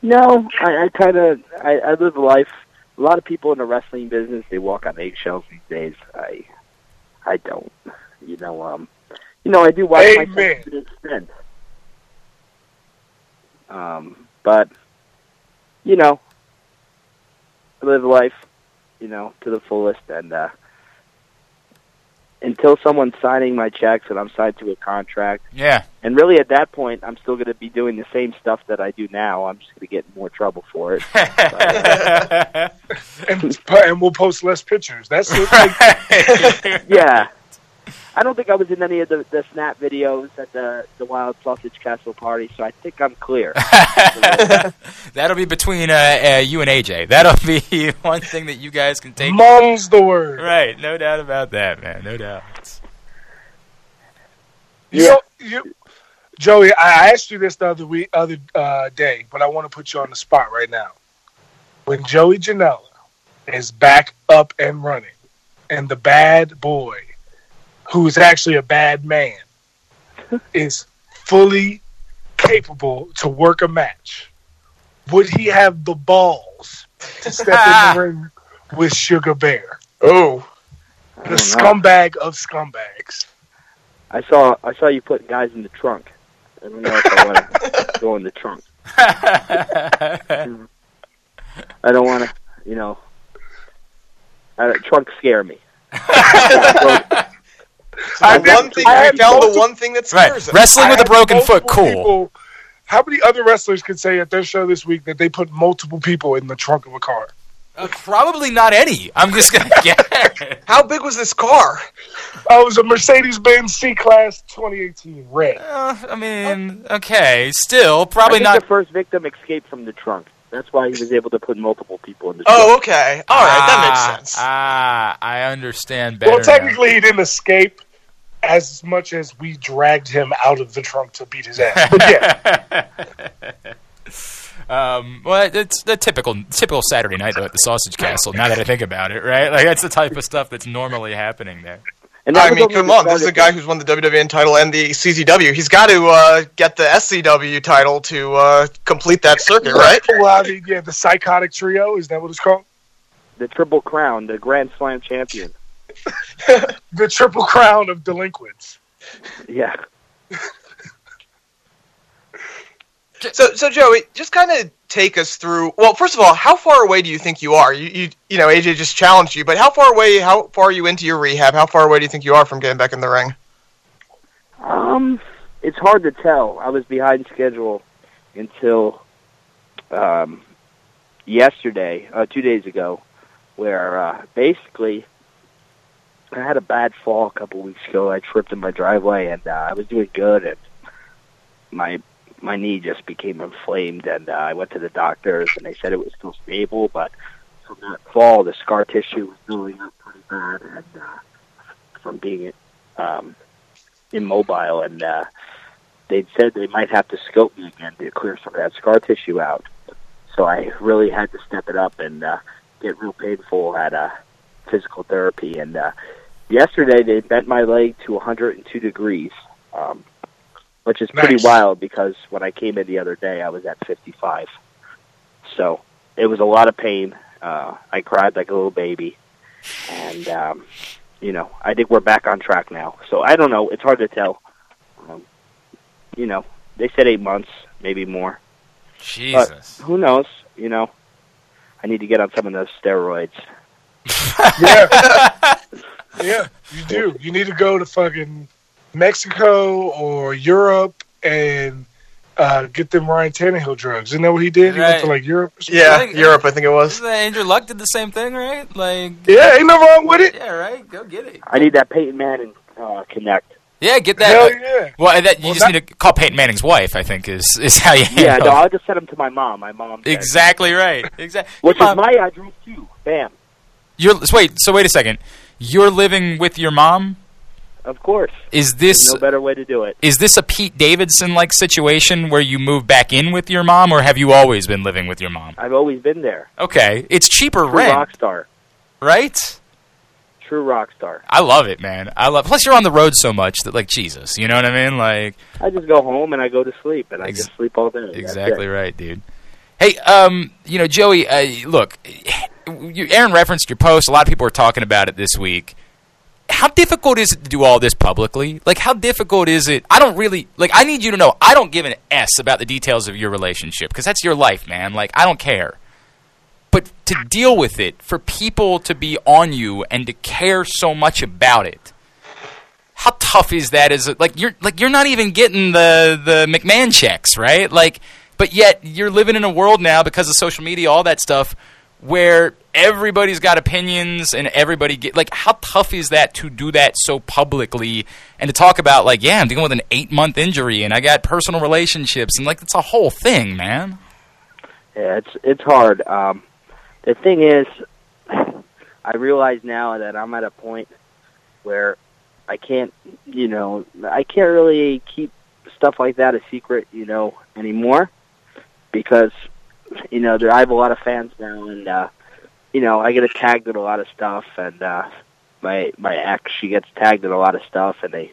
no, I, I kind of I, I live a life. A lot of people in the wrestling business they walk on eggshells these days. I I don't. You know, um, you know, I do watch Amen. myself to an extent. Um, but you know, I live life. you know, to the fullest. And uh, until someone's signing my checks and I'm signed to a contract, Yeah. and really at that point, I'm still going to be doing the same stuff that I do now. I'm just going to get in more trouble for it. *laughs* and and we'll post less pictures. That's it. Like, *laughs* yeah. I don't think I was in any of the, the snap videos at the the Wild Sausage Castle party, so I think I'm clear. *laughs* That'll be between uh, uh, you and AJ. That'll be *laughs* one thing that you guys can take. mom's the word. Right, no doubt about that, man. No doubt. You know, you, Joey, I asked you this the other week, other uh, day, but I want to put you on the spot right now. When Joey Janela is back up and running, and the bad boy, who is actually a bad man, is fully capable to work a match, would he have the balls to step in the *laughs* ring with Sugar Bear, Oh, the don't know. scumbag of scumbags? I saw I saw you putting guys in the trunk. I don't know if I want to *laughs* go in the trunk. *laughs* I don't want to, you know. Uh, trunks scare me. The I one thing I we had found the one thing that right, scares us. wrestling with a broken foot, cool. people- how many other wrestlers could say at their show this week that they put multiple people in the trunk of a car? Uh, probably not any. I'm just gonna *laughs* guess. How big was this car? Oh, it was a Mercedes Benz C Class 2018 red. Uh, I mean, okay, still I probably think not. the first victim escaped from the trunk. That's why he was able to put multiple people in the Trunk. Oh, okay. All right, that Ah, makes sense. Ah, I understand better. Well, now. technically, he didn't escape as much as we dragged him out of the trunk to beat his ass. But yeah, *laughs* Um, well, it's the typical typical Saturday night though at the Sausage Castle. Now that I think about it, right? Like that's the type of stuff that's normally happening there. And I mean, come on. This is a guy who's won the WWN title and the CZW. He's got to uh, get the SCW title to uh, complete that circuit, right? well, I mean, yeah, the psychotic trio is that what it's called? the Triple Crown, the Grand Slam champion. *laughs* The triple crown of delinquents. Yeah. *laughs* So, so Joey, just kind of take us through. Well, first of all, how far away do you think you are? You, you, you know, AJ just challenged you, but how far away? How far are you into your rehab? How far away do you think you are from getting back in the ring? Um, it's hard to tell. I was behind schedule until um, yesterday, uh, two days ago, where uh, basically I had a bad fall a couple weeks ago. I tripped in my driveway, and uh, I was doing good, and my my knee just became inflamed, and uh, I went to the doctors, and they said it was still stable, but from that fall, the scar tissue was building up pretty bad, and uh, from being um, immobile, and uh, they'd said they might have to scope me again to clear some of that scar tissue out. So I really had to step it up and uh, get real painful at uh, physical therapy. And uh, yesterday they bent my leg to 102 degrees, um, which is pretty Nice. wild because when I came in the other day I was at 55. So it was a lot of pain. Uh, I cried like a little baby, and um, you know, I think we're back on track now. So I don't know. It's hard to tell. Um, you know, they said eight months, maybe more. Jesus. Who knows? You know, I need to get on some of those steroids. *laughs* Yeah. Yeah, you do. You need to go to fucking Mexico or Europe and uh, get them Ryan Tannehill drugs. Isn't that what he did? He went to like Europe. Or something? Yeah, think- Europe, I think it was. Andrew Luck did the same thing, right? Like, Yeah, ain't nothing wrong with it. yeah, right. Go get it. I need that Peyton Manning uh, connect. Yeah, get that. Hell yeah. well, that, you Well, just that- need to call Peyton Manning's wife. I think is is how you handle. Yeah, no. I'll just send them to my mom. My mom. said- Exactly right. Exactly. Which is my address too. Bam. You're wait. So wait a second. You're living with your mom. Of course. Is There's this no better way to do it. is this a Pete Davidson like situation where you move back in with your mom, or have you always been living with your mom? I've always been there. Okay, it's cheaper True rent, rock star. right? True rock star. I love it, man. I love. Plus, you're on the road so much that, like, Jesus, you know what I mean? Like, I just go home and I go to sleep and I just sleep all day. Exactly right, dude. Hey, um, you know, Joey, uh, look, you, Aaron referenced your post. A lot of people are talking about it this week. How difficult is it to do all this publicly? Like, how difficult is it? I don't really like. I need you to know. I don't give an s about the details of your relationship because that's your life, man. Like, I don't care. But to deal with it, for people to be on you and to care so much about it, how tough is that? Is it like you're like you're not even getting the the McMahon checks, right? Like, but yet you're living in a world now because of social media, all that stuff, where everybody's got opinions and everybody get like how tough is that to do that so publicly and to talk about like yeah i'm dealing with an eight month injury and i got personal relationships and like it's a whole thing man Yeah, it's it's hard. Um, the thing is, I realize now that I'm at a point where I can't, you know, I can't really keep stuff like that a secret, you know, anymore because, you know, there I have a lot of fans now, and uh, you know, I get tagged in a lot of stuff, and uh, my my ex she gets tagged in a lot of stuff, and they,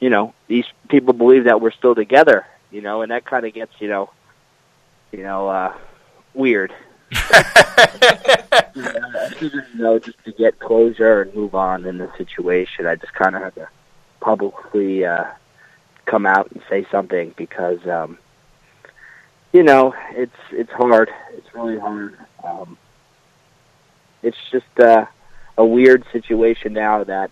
you know, these people believe that we're still together, you know, and that kind of gets, you know, you know, uh, weird. *laughs* you know, just to get closure and move on in the situation, I just kind of had to publicly uh, come out and say something because, um, you know, it's it's hard. It's really hard. Um, it's just uh, a weird situation now that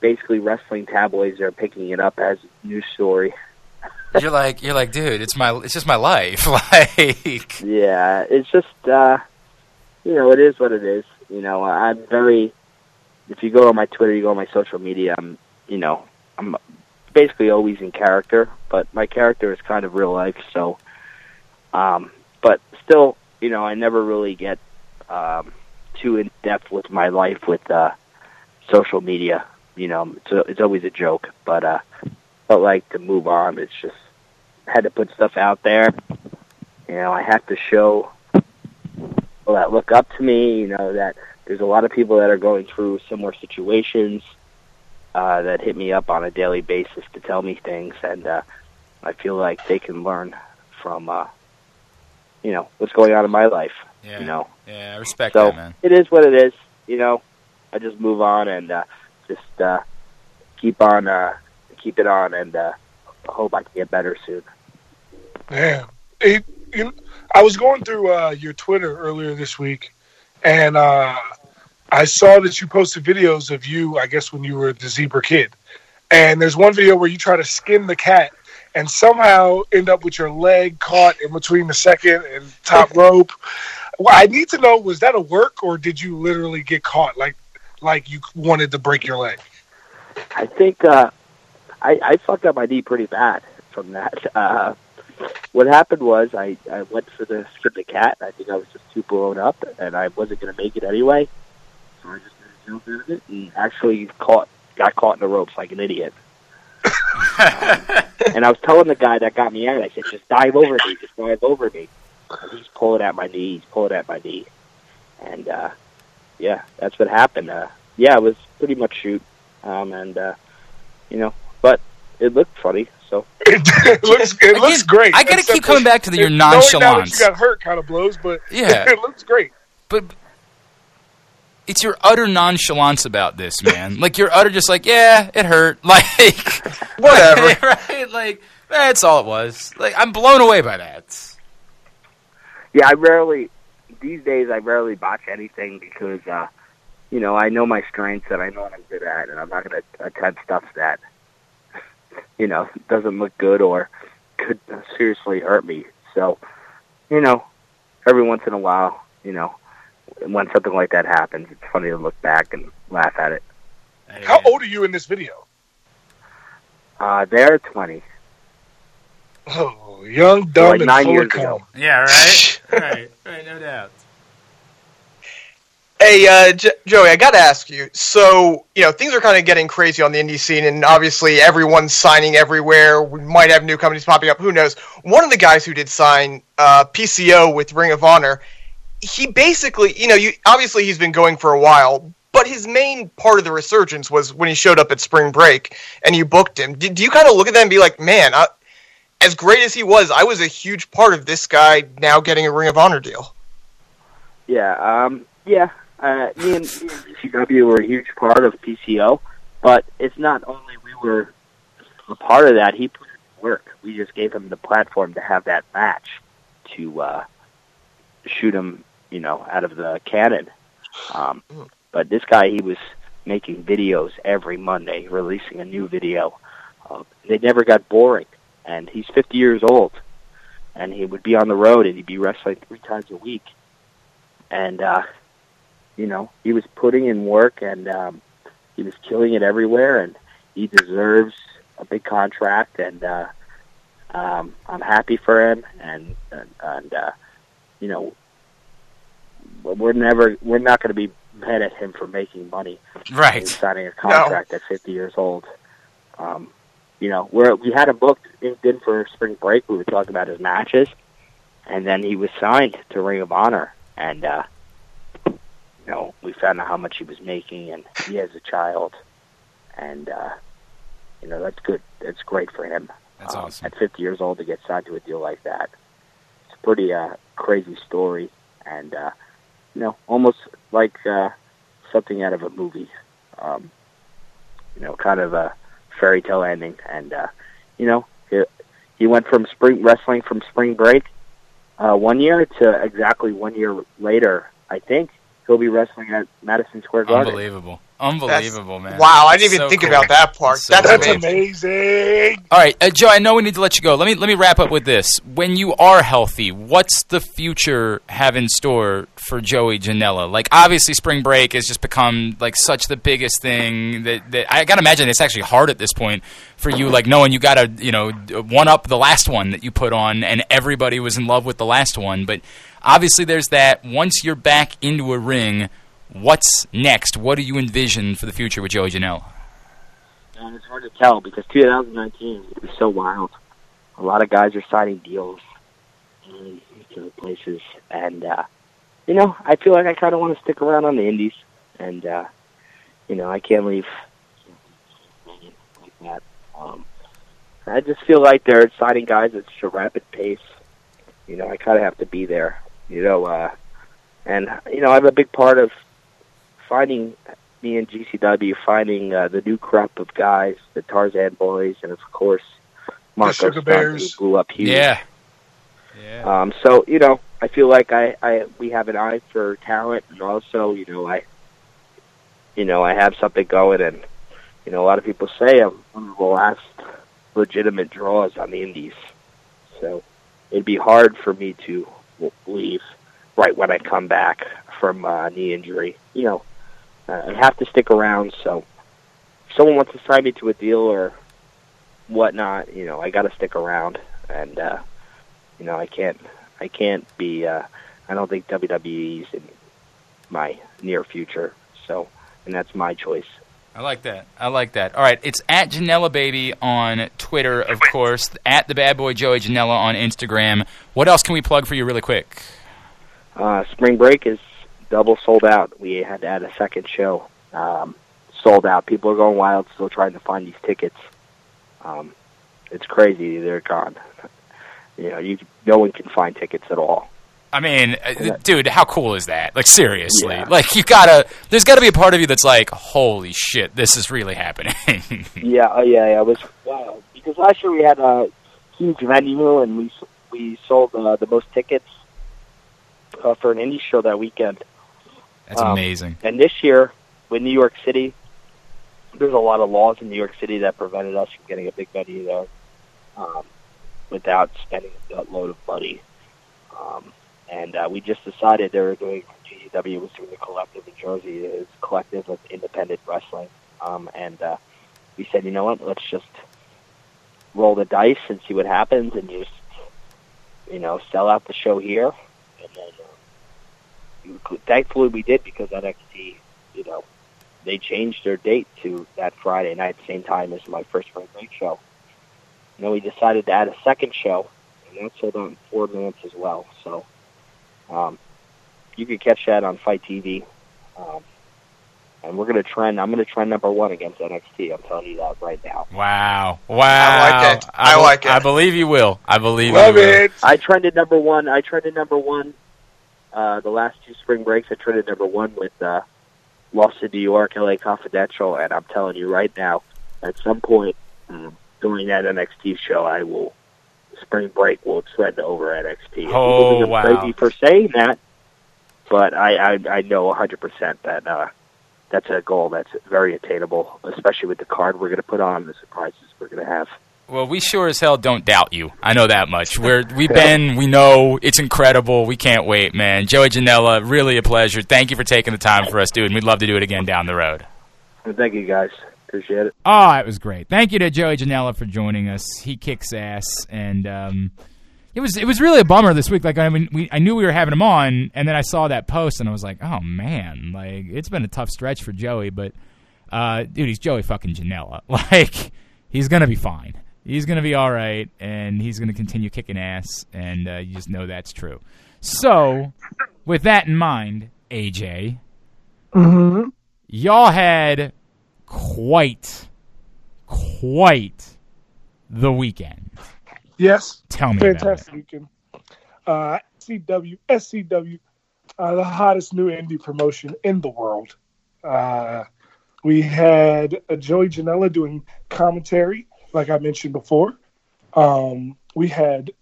basically wrestling tabloids are picking it up as a news story. *laughs* you're like you're like dude it's my it's just my life *laughs* like Yeah, it's just uh you know, it is what it is. You know, I'm very if you go on my Twitter, you go on my social media, I'm you know, I'm basically always in character, but my character is kind of real life, so um but still, you know, I never really get um too in depth with my life with uh social media. You know, it's a, it's always a joke, but uh felt like to move on. It's just had to put stuff out there. You know, I have to show people that look up to me. You know that there's a lot of people that are going through similar situations uh, that hit me up on a daily basis to tell me things, and uh, I feel like they can learn from uh, you know what's going on in my life. yeah You know, yeah i respect so that man it is what it is. You know, I just move on and uh, just uh, keep on, uh, keep it on, and uh, hope I can get better soon. Man, it, you, I was going through uh, your Twitter earlier this week, and uh, I saw that you posted videos of you. I guess when you were the zebra kid, and there's one video where you try to skin the cat, and somehow end up with your leg caught in between the second and top rope. Well, I need to know: was that a work, or did you literally get caught like like you wanted to break your leg? I think uh, I, I fucked up my knee pretty bad from that. *laughs* Uh, what happened was I, I went for the skip the cat. I think I was just too blown up, and I wasn't going to make it anyway. So I just did a jump out of it and actually caught got caught in the ropes like an idiot. *laughs* And I was telling the guy that got me out, I said, "Just dive over me, just dive over me." And he's pulling at my knee. He's pulling at my knee, and uh, yeah, that's what happened. Uh, yeah, it was pretty much shoot, um, and uh, you know, but it looked funny. So *laughs* It, looks it Again, looks great. I gotta Except keep coming back to the- your knowing now that nonchalance. You got hurt, kind of blows, but Yeah. *laughs* it looks great. but it's your utter nonchalance about this man. Like you're utter just like yeah it hurt. *laughs* Like Whatever. *laughs* right? Like that's all it was. Like i'm blown away by that. Yeah, I rarely these days I rarely botch anything because uh, you know I know my strengths and I know what I'm good at, and I'm not going to attempt stuff that you know doesn't look good or could seriously hurt me. So you know, every once in a while, you know, when something like that happens, it's funny to look back and laugh at it. How old are you in this video? Uh, they're 20. Oh, young, dumb, Like and nine full years of cum. ago. yeah right *laughs* right right no doubt Hey, uh, J- Joey, I got to ask you. So, you know, things are kind of getting crazy on the indie scene, and obviously everyone's signing everywhere. We might have new companies popping up. Who knows? One of the guys who did sign uh, PCO with Ring of Honor, he basically, you know, you obviously he's been going for a while, but his main part of the resurgence was when he showed up at Spring Break and you booked him. Do you kind of look at that and be like, man, I, as great as he was, I was a huge part of this guy now getting a Ring of Honor deal? Yeah, um, yeah. Uh, me and, CW were a huge part of PCO, but it's not only we were a part of that. He put in work. We just gave him the platform to have that match to uh, shoot him you know, out of the cannon. Um, but this guy, he was making videos every Monday, releasing a new video. Uh, they never got boring, and he's 50 years old, and he would be on the road and he'd be wrestling three times a week, and uh, you know, he was putting in work and um, he was killing it everywhere, and he deserves a big contract, and uh, um, I'm happy for him, and and, and uh, you know, we're never we're not going to be mad at him for making money, Right. and signing a contract at 50 years old. Um, you know, we're, we had him booked inked in for spring break. We were talking about his matches, and then he was signed to Ring of Honor, and uh, you know, we found out how much he was making, and he has a child, and uh, you know, that's good. That's great for him. That's Um, awesome. At 50 years old to get signed to a deal like that, it's a pretty uh, crazy story, and uh, you know, almost like uh, something out of a movie. Um, you know, kind of a fairy tale ending, and uh, you know, he, he went from spring wrestling from spring break uh, one year to exactly one year later. I think he'll be wrestling at Madison Square Garden. Unbelievable. Unbelievable, man. Wow, I didn't even So think cool. about that part. So That's. That's amazing. amazing. All right, uh, Joe. I know we need to let you go. Let me let me wrap up with this. When you are healthy, what's the future have in store for Joey Janela? Like, obviously, spring break has just become like such the biggest thing that, that I gotta imagine it's actually hard at this point for you. Like knowing you gotta you know one up the last one that you put on, and everybody was in love with the last one. But obviously, there's that. Once you're back into a ring, what's next? What do you envision for the future with Joey Janela? And it's hard to tell because 2019 is so wild. A lot of guys are signing deals um, to places, and uh, you know, I feel like I kind of want to stick around on the Indies, and uh, you know, I can't leave like that. Um, I just feel like they're signing guys at such a rapid pace. You know, I kind of have to be there. You know, uh, and you know, I'm a big part of finding me and GCW finding uh, the new crop of guys, the Tarzan boys, and of course Marko Sugar Stunt, Bears. who blew up huge. Yeah. Yeah. Um, so you know, I feel like I, I we have an eye for talent, and also you know I, you know I have something going, and you know a lot of people say I'm one of the last legitimate draws on the Indies, so it'd be hard for me to leave right when I come back from uh, knee injury. You know, uh, I have to stick around. So if someone wants to sign me to a deal or whatnot, you know, I got to stick around, and uh, you know, I can't, I can't be. Uh, I don't think WWE's in my near future. So, and that's my choice. I like that. I like that. All right, it's at Janela Baby on Twitter, of course. At the Bad Boy Joey Janela on Instagram. What else can we plug for you, really quick? Uh, spring break is double sold out. We had to add a second show. Um, sold out. People are going wild, still trying to find these tickets. Um, it's crazy. They're gone. You know, you no one can find tickets at all. I mean, uh, dude, how cool is that? Like, seriously, Yeah. like you gotta. There's got to be a part of you that's like, "Holy shit, this is really happening." *laughs* Yeah, oh yeah, yeah. It was wild Because last year we had a huge venue and we we sold uh, the most tickets uh, for an indie show that weekend. That's Um, amazing. And this year, with New York City, there's a lot of laws in New York City that prevented us from getting a big venue there um, without spending a load of money. Um, and uh, we just decided they were doing GCW was doing a collective in Jersey, it's a collective of independent wrestling, um, and uh, we said, you know what, let's just roll the dice and see what happens, and just you know sell out the show here, and then uh, thankfully we did because NXT, you know, they changed their date to that Friday night, same time as my first spring break show. And then we decided to add a second show, and that sold out in four minutes as well. So um, you could catch that on FITE TV. Um, and we're going to trend. I'm going to trend number one against NXT. I'm telling you that right now. Wow, wow. I like it. I be- like it. I believe you will. I believe Love you will. it. I trended number one. I trended number one. Uh, the last two spring breaks, I trended number one with uh, Lost in New York, LA Confidential, and I'm telling you right now, at some point um, during that NXT show, I will spring break will trend over NXT. Oh, people think I'm wow. crazy for saying that. but I I, I know 100% that uh, that's a goal that's very attainable, especially with the card we're going to put on, the surprises we're going to have. Well, we sure as hell don't doubt you. I know that much. We're *laughs* we've been, we know it's incredible. We can't wait, man. Joey Janela, really a pleasure. Thank you for taking the time for us, dude. And we'd love to do it again down the road. Thank you guys. Appreciate it. Oh, it was great. Thank you to Joey Janela for joining us. He kicks ass, and um, it was it was really a bummer this week. Like I mean, we, I knew we were having him on, and then I saw that post, and I was like, oh man, like it's been a tough stretch for Joey, but uh, dude, he's Joey fucking Janela. *laughs* Like he's gonna be fine. He's gonna be all right, and he's gonna continue kicking ass, and uh, you just know that's true. So, with that in mind, AJ, Mm-hmm. y'all had quite, quite the weekend. Yes. Tell me about it. Fantastic weekend. Uh, SCW, SCW, uh, the hottest new indie promotion in the world. Uh, we had uh, Joey Janela doing commentary, like I mentioned before. Um, we had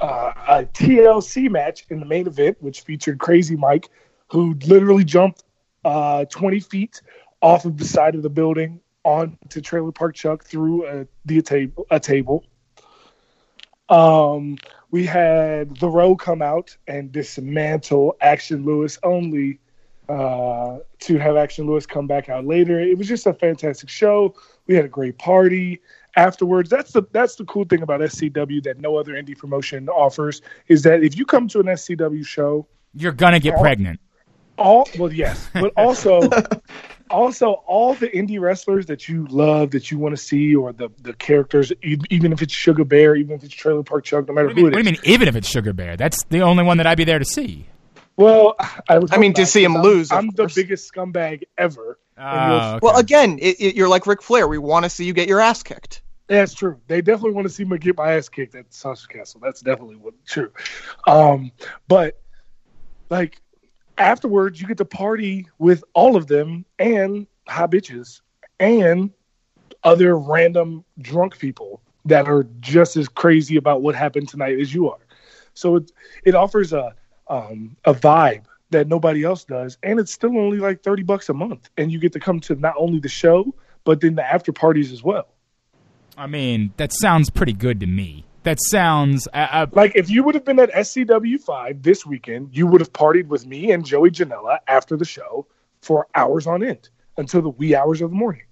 uh, a TLC match in the main event, which featured Crazy Mike, who literally jumped uh, 20 feet off of the side of the building onto Trailer Park Chuck through a, the table. A table. Um, we had The Row come out and dismantle Action Lewis only uh, to have Action Lewis come back out later. It was just a fantastic show. We had a great party afterwards. That's the that's the cool thing about SCW that no other indie promotion offers is that if you come to an SCW show, You're gonna get All- pregnant. all well yes, but *laughs* also also all the indie wrestlers that you love that you want to see or the the characters even if it's Sugar Bear, even if it's Trailer Park Chuck, no matter What who mean, it what is. do you mean, even if it's Sugar Bear? That's the only one that I'd be there to see. Well, I would. I mean, to not, see him 'cause I'm- lose, I'm the biggest scumbag ever. Oh, Well, again, it, it, you're like Ric Flair. We want to see you get your ass kicked. That's true. They definitely want to see me get my ass kicked at Sausage Castle. That's definitely what true. Um, but like afterwards, you get to party with all of them and hot bitches and other random drunk people that are just as crazy about what happened tonight as you are. So it it offers a um, a vibe that nobody else does, and it's still only like thirty bucks a month, and you get to come to not only the show but then the after parties as well. I mean, that sounds pretty good to me. That sounds. Uh, Like if you would have been at SCW five this weekend, you would have partied with me and Joey Janela after the show for hours on end until the wee hours of the morning.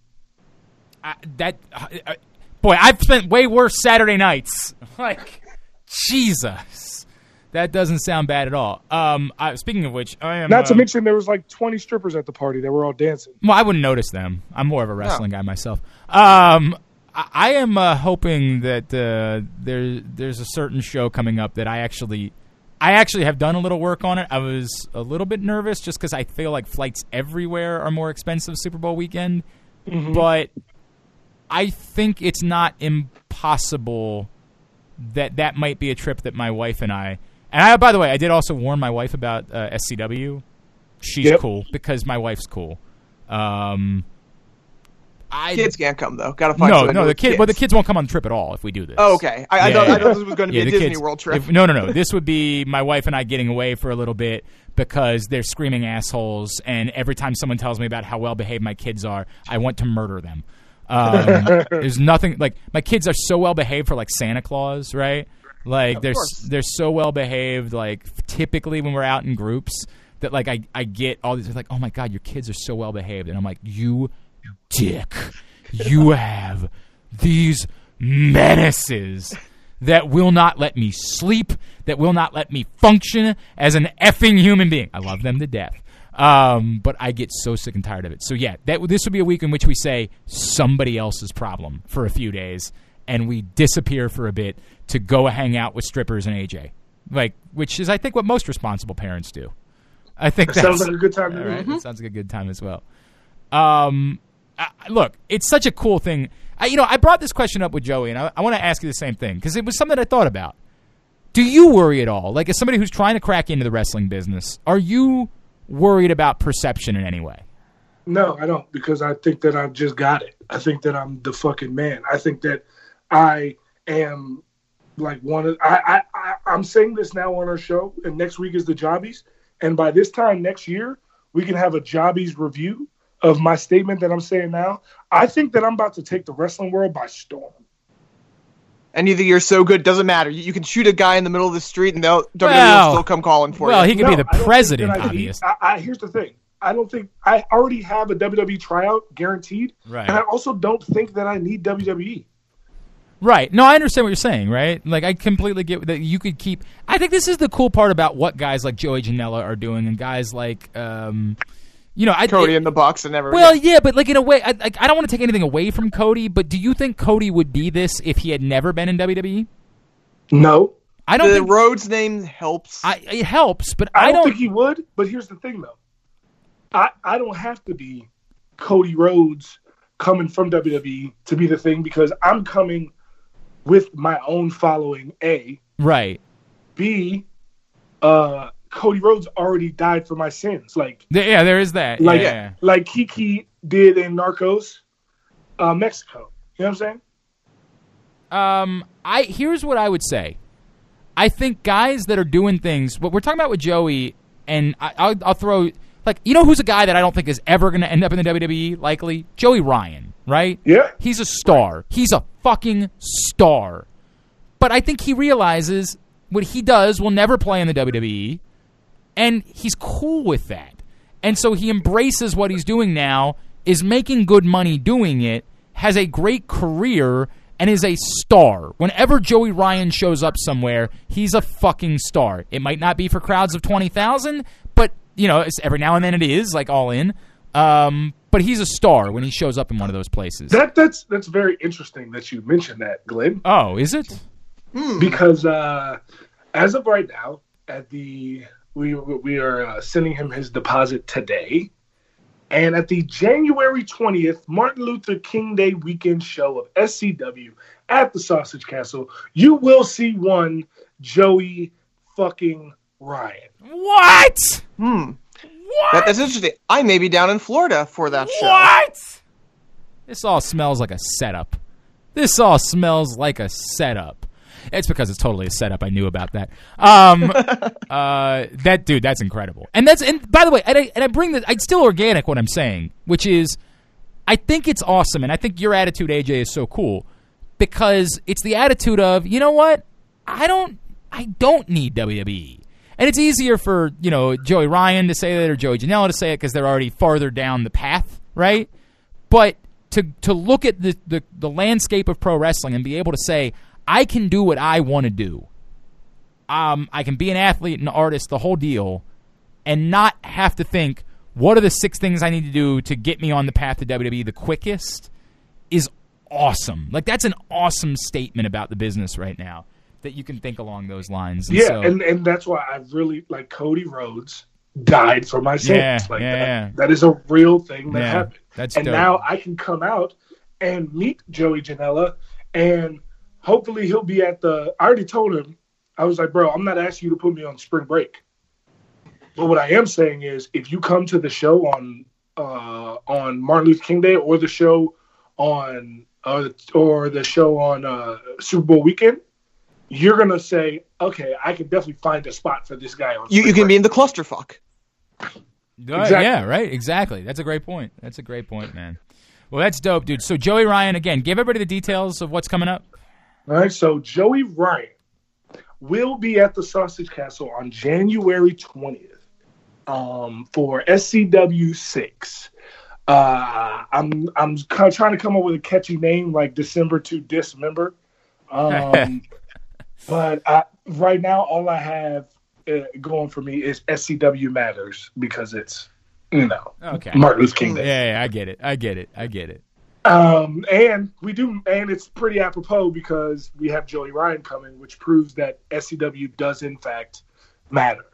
I, that uh, boy, I've spent way worse Saturday nights. *laughs* Like Jesus, that doesn't sound bad at all. Um, I, speaking of which, I am Not to um, mention there was like twenty strippers at the party that were all dancing. Well, I wouldn't notice them. I'm more of a wrestling guy myself. Um, I, I am uh, hoping that uh, there there's a certain show coming up that I actually. I actually have done a little work on it. I was a little bit nervous just because I feel like flights everywhere are more expensive Super Bowl weekend. But I think it's not impossible that that might be a trip that my wife and I. And I, by the way, I did also warn my wife about uh, SCW. She's Yep. cool because my wife's cool. Um, I Kids can't come though. Got to find. no, no, the with kid. Well, the kids won't come on the trip at all if we do this. Oh, okay. I, I, thought, yeah. I thought this was going to be Yeah, a Disney kids- World trip. if- no, no, no. This would be my wife and I getting away for a little bit because they're screaming assholes, and every time someone tells me about how well behaved my kids are, I want to murder them. Um, *laughs* there's nothing like my kids are so well behaved for like Santa Claus, right? Like they're course. they're so well behaved. Like typically when we're out in groups, that like I I get all these like oh my god your kids are so well behaved, and I'm like you dick, you *laughs* have these menaces that will not let me sleep, that will not let me function as an effing human being. I love them to death. Um, but I get so sick and tired of it. So yeah, that this would be a week in which we say somebody else's problem for a few days, and we disappear for a bit to go hang out with strippers and AJ, like which is I think what most responsible parents do. I think That sounds like a good time to all me. right, that sounds like a good time as well. Um, I, I- look, it's such a cool thing. I, you know, I brought this question up with Joey, and I, I want to ask you the same thing because it was something I thought about. Do you worry at all? Like, as somebody who's trying to crack into the wrestling business, are you worried about perception in any way? No, I don't because I think that I've just got it. I think that I'm the fucking man. I think that I am like one of I I, I I'm saying this now on our show, and next week is the jobbies. and by this time next year, we can have a jobbies review of my statement that I'm saying now. I think that I'm about to take the wrestling world by storm. And you think you're so good, doesn't matter. You, you can shoot a guy in the middle of the street, and they'll WWE Well- will still come calling for well, you. Well, he could No, be the I president, that I need- obviously. I, I, here's the thing. I don't think I already have a WWE tryout guaranteed, Right. and I also don't think that I need. WWE. Right. No, I understand what you're saying, right? Like, I completely get that you could keep. I think this is the cool part about what guys like Joey Janela are doing and guys like, um, you know, I. Cody it- in the box and everything. well, yeah, but like in a way, I, like, I don't want to take anything away from Cody, but do you think Cody would be this if he had never been in WWE? No, I don't think the think Rhodes name helps. I, it helps, but I I don't, don't. think he would. But here's the thing, though. I I don't have to be Cody Rhodes coming from WWE to be the thing because I'm coming with my own following. A, right. B, uh, Cody Rhodes already died for my sins. Like Yeah, there is that. like yeah. like Kiki did in Narcos, uh, Mexico. You know what I'm saying? Um, I here's what I would say. I think guys that are doing things. What we're talking about with Joey, and I, I'll, I'll throw like you know who's a guy that I don't think is ever going to end up in the WWE. Likely Joey Ryan, right? Yeah. He's a star. He's a fucking star. But I think he realizes what he does will never play in the WWE, and he's cool with that. And so he embraces what he's doing now, is making good money doing it, has a great career, and is a star. Whenever Joey Ryan shows up somewhere, he's a fucking star. It might not be for crowds of 20,000, but, you know, it's, every now and then it is, like all in. Um, but he's a star when he shows up in one of those places. That that's that's very interesting that you mentioned that, Glenn. oh, is it? because uh, as of right now, at the we we are uh, sending him his deposit today, and at the January twentieth Martin Luther King Day weekend show of SCW at the Sausage Castle, you will see one Joey fucking Ryan. What? hmm. What? That, that's interesting. I may be down in Florida for that show. What? This all smells like a setup. This all smells like a setup. It's because it's totally a setup. I knew about that. Um, *laughs* uh, that dude, that's incredible. And that's and by the way, and I, and I bring the, it's still organic what I'm saying, which is, I think it's awesome, and I think your attitude, AJ, is so cool because it's the attitude of, you know what, I don't, I don't need WWE. And it's easier for you know Joey Ryan to say that or Joey Janela to say it because they're already farther down the path, right? But to to look at the, the the landscape of pro wrestling and be able to say I can do what I want to do. Um, I can be an athlete, an artist, the whole deal, and not have to think what are the six things I need to do to get me on the path to WWE the quickest is awesome. Like that's an awesome statement about the business right now that you can think along those lines. And yeah, so- and and that's why I really like Cody Rhodes died for my sins. Yeah, like yeah, that, yeah. that is a real thing that happened. that's and dope. now I can come out and meet Joey Janela, and hopefully he'll be at the. I already told him. I was like, bro, I'm not asking you to put me on spring break. But what I am saying is, if you come to the show on uh, on Martin Luther King Day or the show on uh, or the show on uh, Super Bowl weekend, you're gonna say, okay, I can definitely find a spot for this guy on. You, you can be in the clusterfuck. Uh, Exactly. Yeah, right. Exactly. That's a great point. That's a great point, man. Well, that's dope, dude. So Joey Ryan again. Give everybody the details of what's coming up. All right, so Joey Ryan will be at the Sausage Castle on January 20th um, for SCW 6. Uh, I'm I'm kind of trying to come up with a catchy name like December to Dismember. *laughs* Um, but I, right now, all I have uh, going for me is SCW Matters because it's, you know, Okay. Martin Luther King Yeah, Day. yeah, I get it. I get it. I get it. Um, and we do, and it's pretty apropos because we have Joey Ryan coming, which proves that SCW does in fact matter.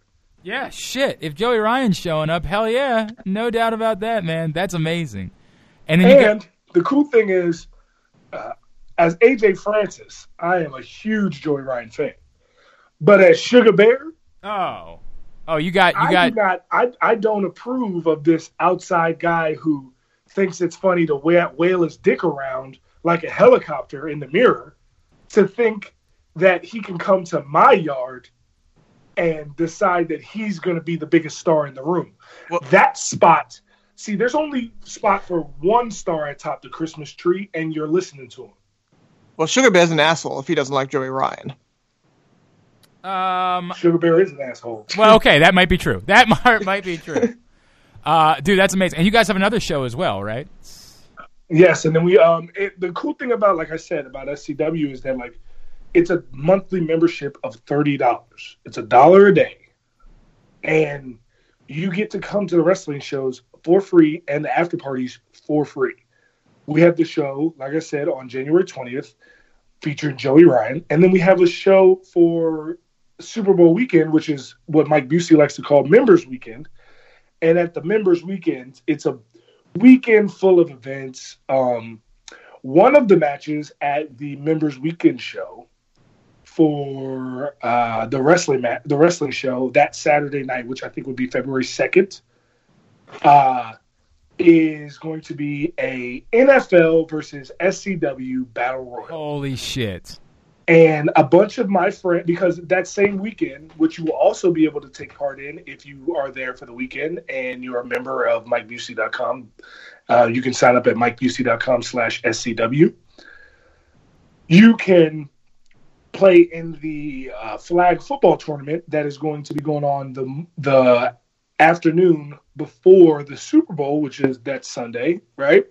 Yeah, shit. If Joey Ryan's showing up, hell yeah, no doubt about that, man. That's amazing. And then And got the cool thing is, uh, as AJ Francis, I am a huge Joey Ryan fan. But as Sugar Bear, oh, oh, you got you I got do not, I, I don't approve of this outside guy who thinks it's funny to wa- wail his dick around like a helicopter in the mirror to think that he can come to my yard and decide that he's going to be the biggest star in the room. Well- that spot, see, there's only spot for one star atop the Christmas tree, and you're listening to him. Well, Sugar Bear's an asshole if he doesn't like Joey Ryan. Um, Sugar Bear is an asshole. well, *laughs* okay, that might be true. That *laughs* might, might be true. Uh, dude, that's amazing. And you guys have another show as well, right? Yes, and then we um it, the cool thing about like I said about SCW is that like it's a monthly membership of thirty dollars. It's a dollar a day, and you get to come to the wrestling shows for free and the after parties for free. We have the show, like I said, on January twentieth, featuring Joey Ryan, and then we have a show for Super Bowl weekend, which is what Mike Busey likes to call Members Weekend. And at the Members Weekend, it's a weekend full of events. Um, one of the matches at the members weekend show for uh, the wrestling mat, the wrestling show that Saturday night, which I think would be February second, uh, is going to be a NFL versus SCW battle royal Holy shit. and a bunch of my friends because that same weekend which you will also be able to take part in if you are there for the weekend and you're a member of mikebusey.com uh, you can sign up at mikebusey.com slash scw you can play in the uh, flag football tournament that is going to be going on the the afternoon before the super bowl which is that sunday right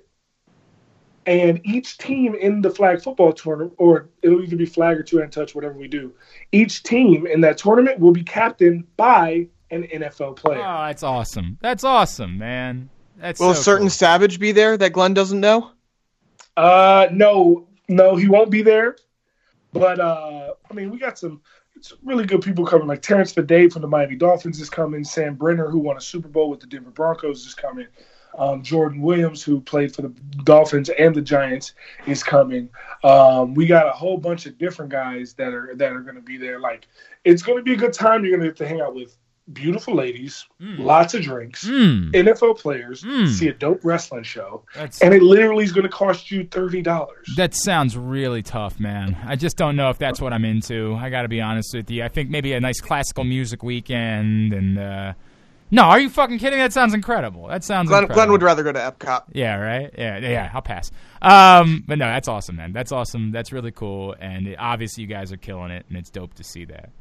and each team in the flag football tournament, or it'll either be flag or two hand touch, whatever we do. Each team in that tournament will be captained by an NFL player. Oh, that's awesome. That's awesome, man. That's Will so a certain cool. Savage be there that Glenn doesn't know? Uh, no, no, he won't be there. But uh, I mean, we got some, some really good people coming. Like Terrence Fadade from the Miami Dolphins is coming. Sam Brenner, who won a Super Bowl with the Denver Broncos, is coming. Um, Jordan Williams, who played for the Dolphins and the Giants, is coming. Um, we got a whole bunch of different guys that are that are going to be there. Like, it's going to be a good time. You're going to get to hang out with beautiful ladies, lots of drinks, Mm, NFL players, Mm. see a dope wrestling show, that's and it literally is going to cost you thirty dollars. That sounds really tough, man. I just don't know if that's what I'm into. I got to be honest with you. I think maybe a nice classical music weekend and uh No, are you fucking kidding? That sounds incredible. That sounds Glenn, incredible. Glenn would rather go to Epcot. Yeah, right. Yeah, yeah. I'll pass. Um, but no, that's awesome, man. That's awesome. That's really cool, and it, obviously you guys are killing it, and it's dope to see that.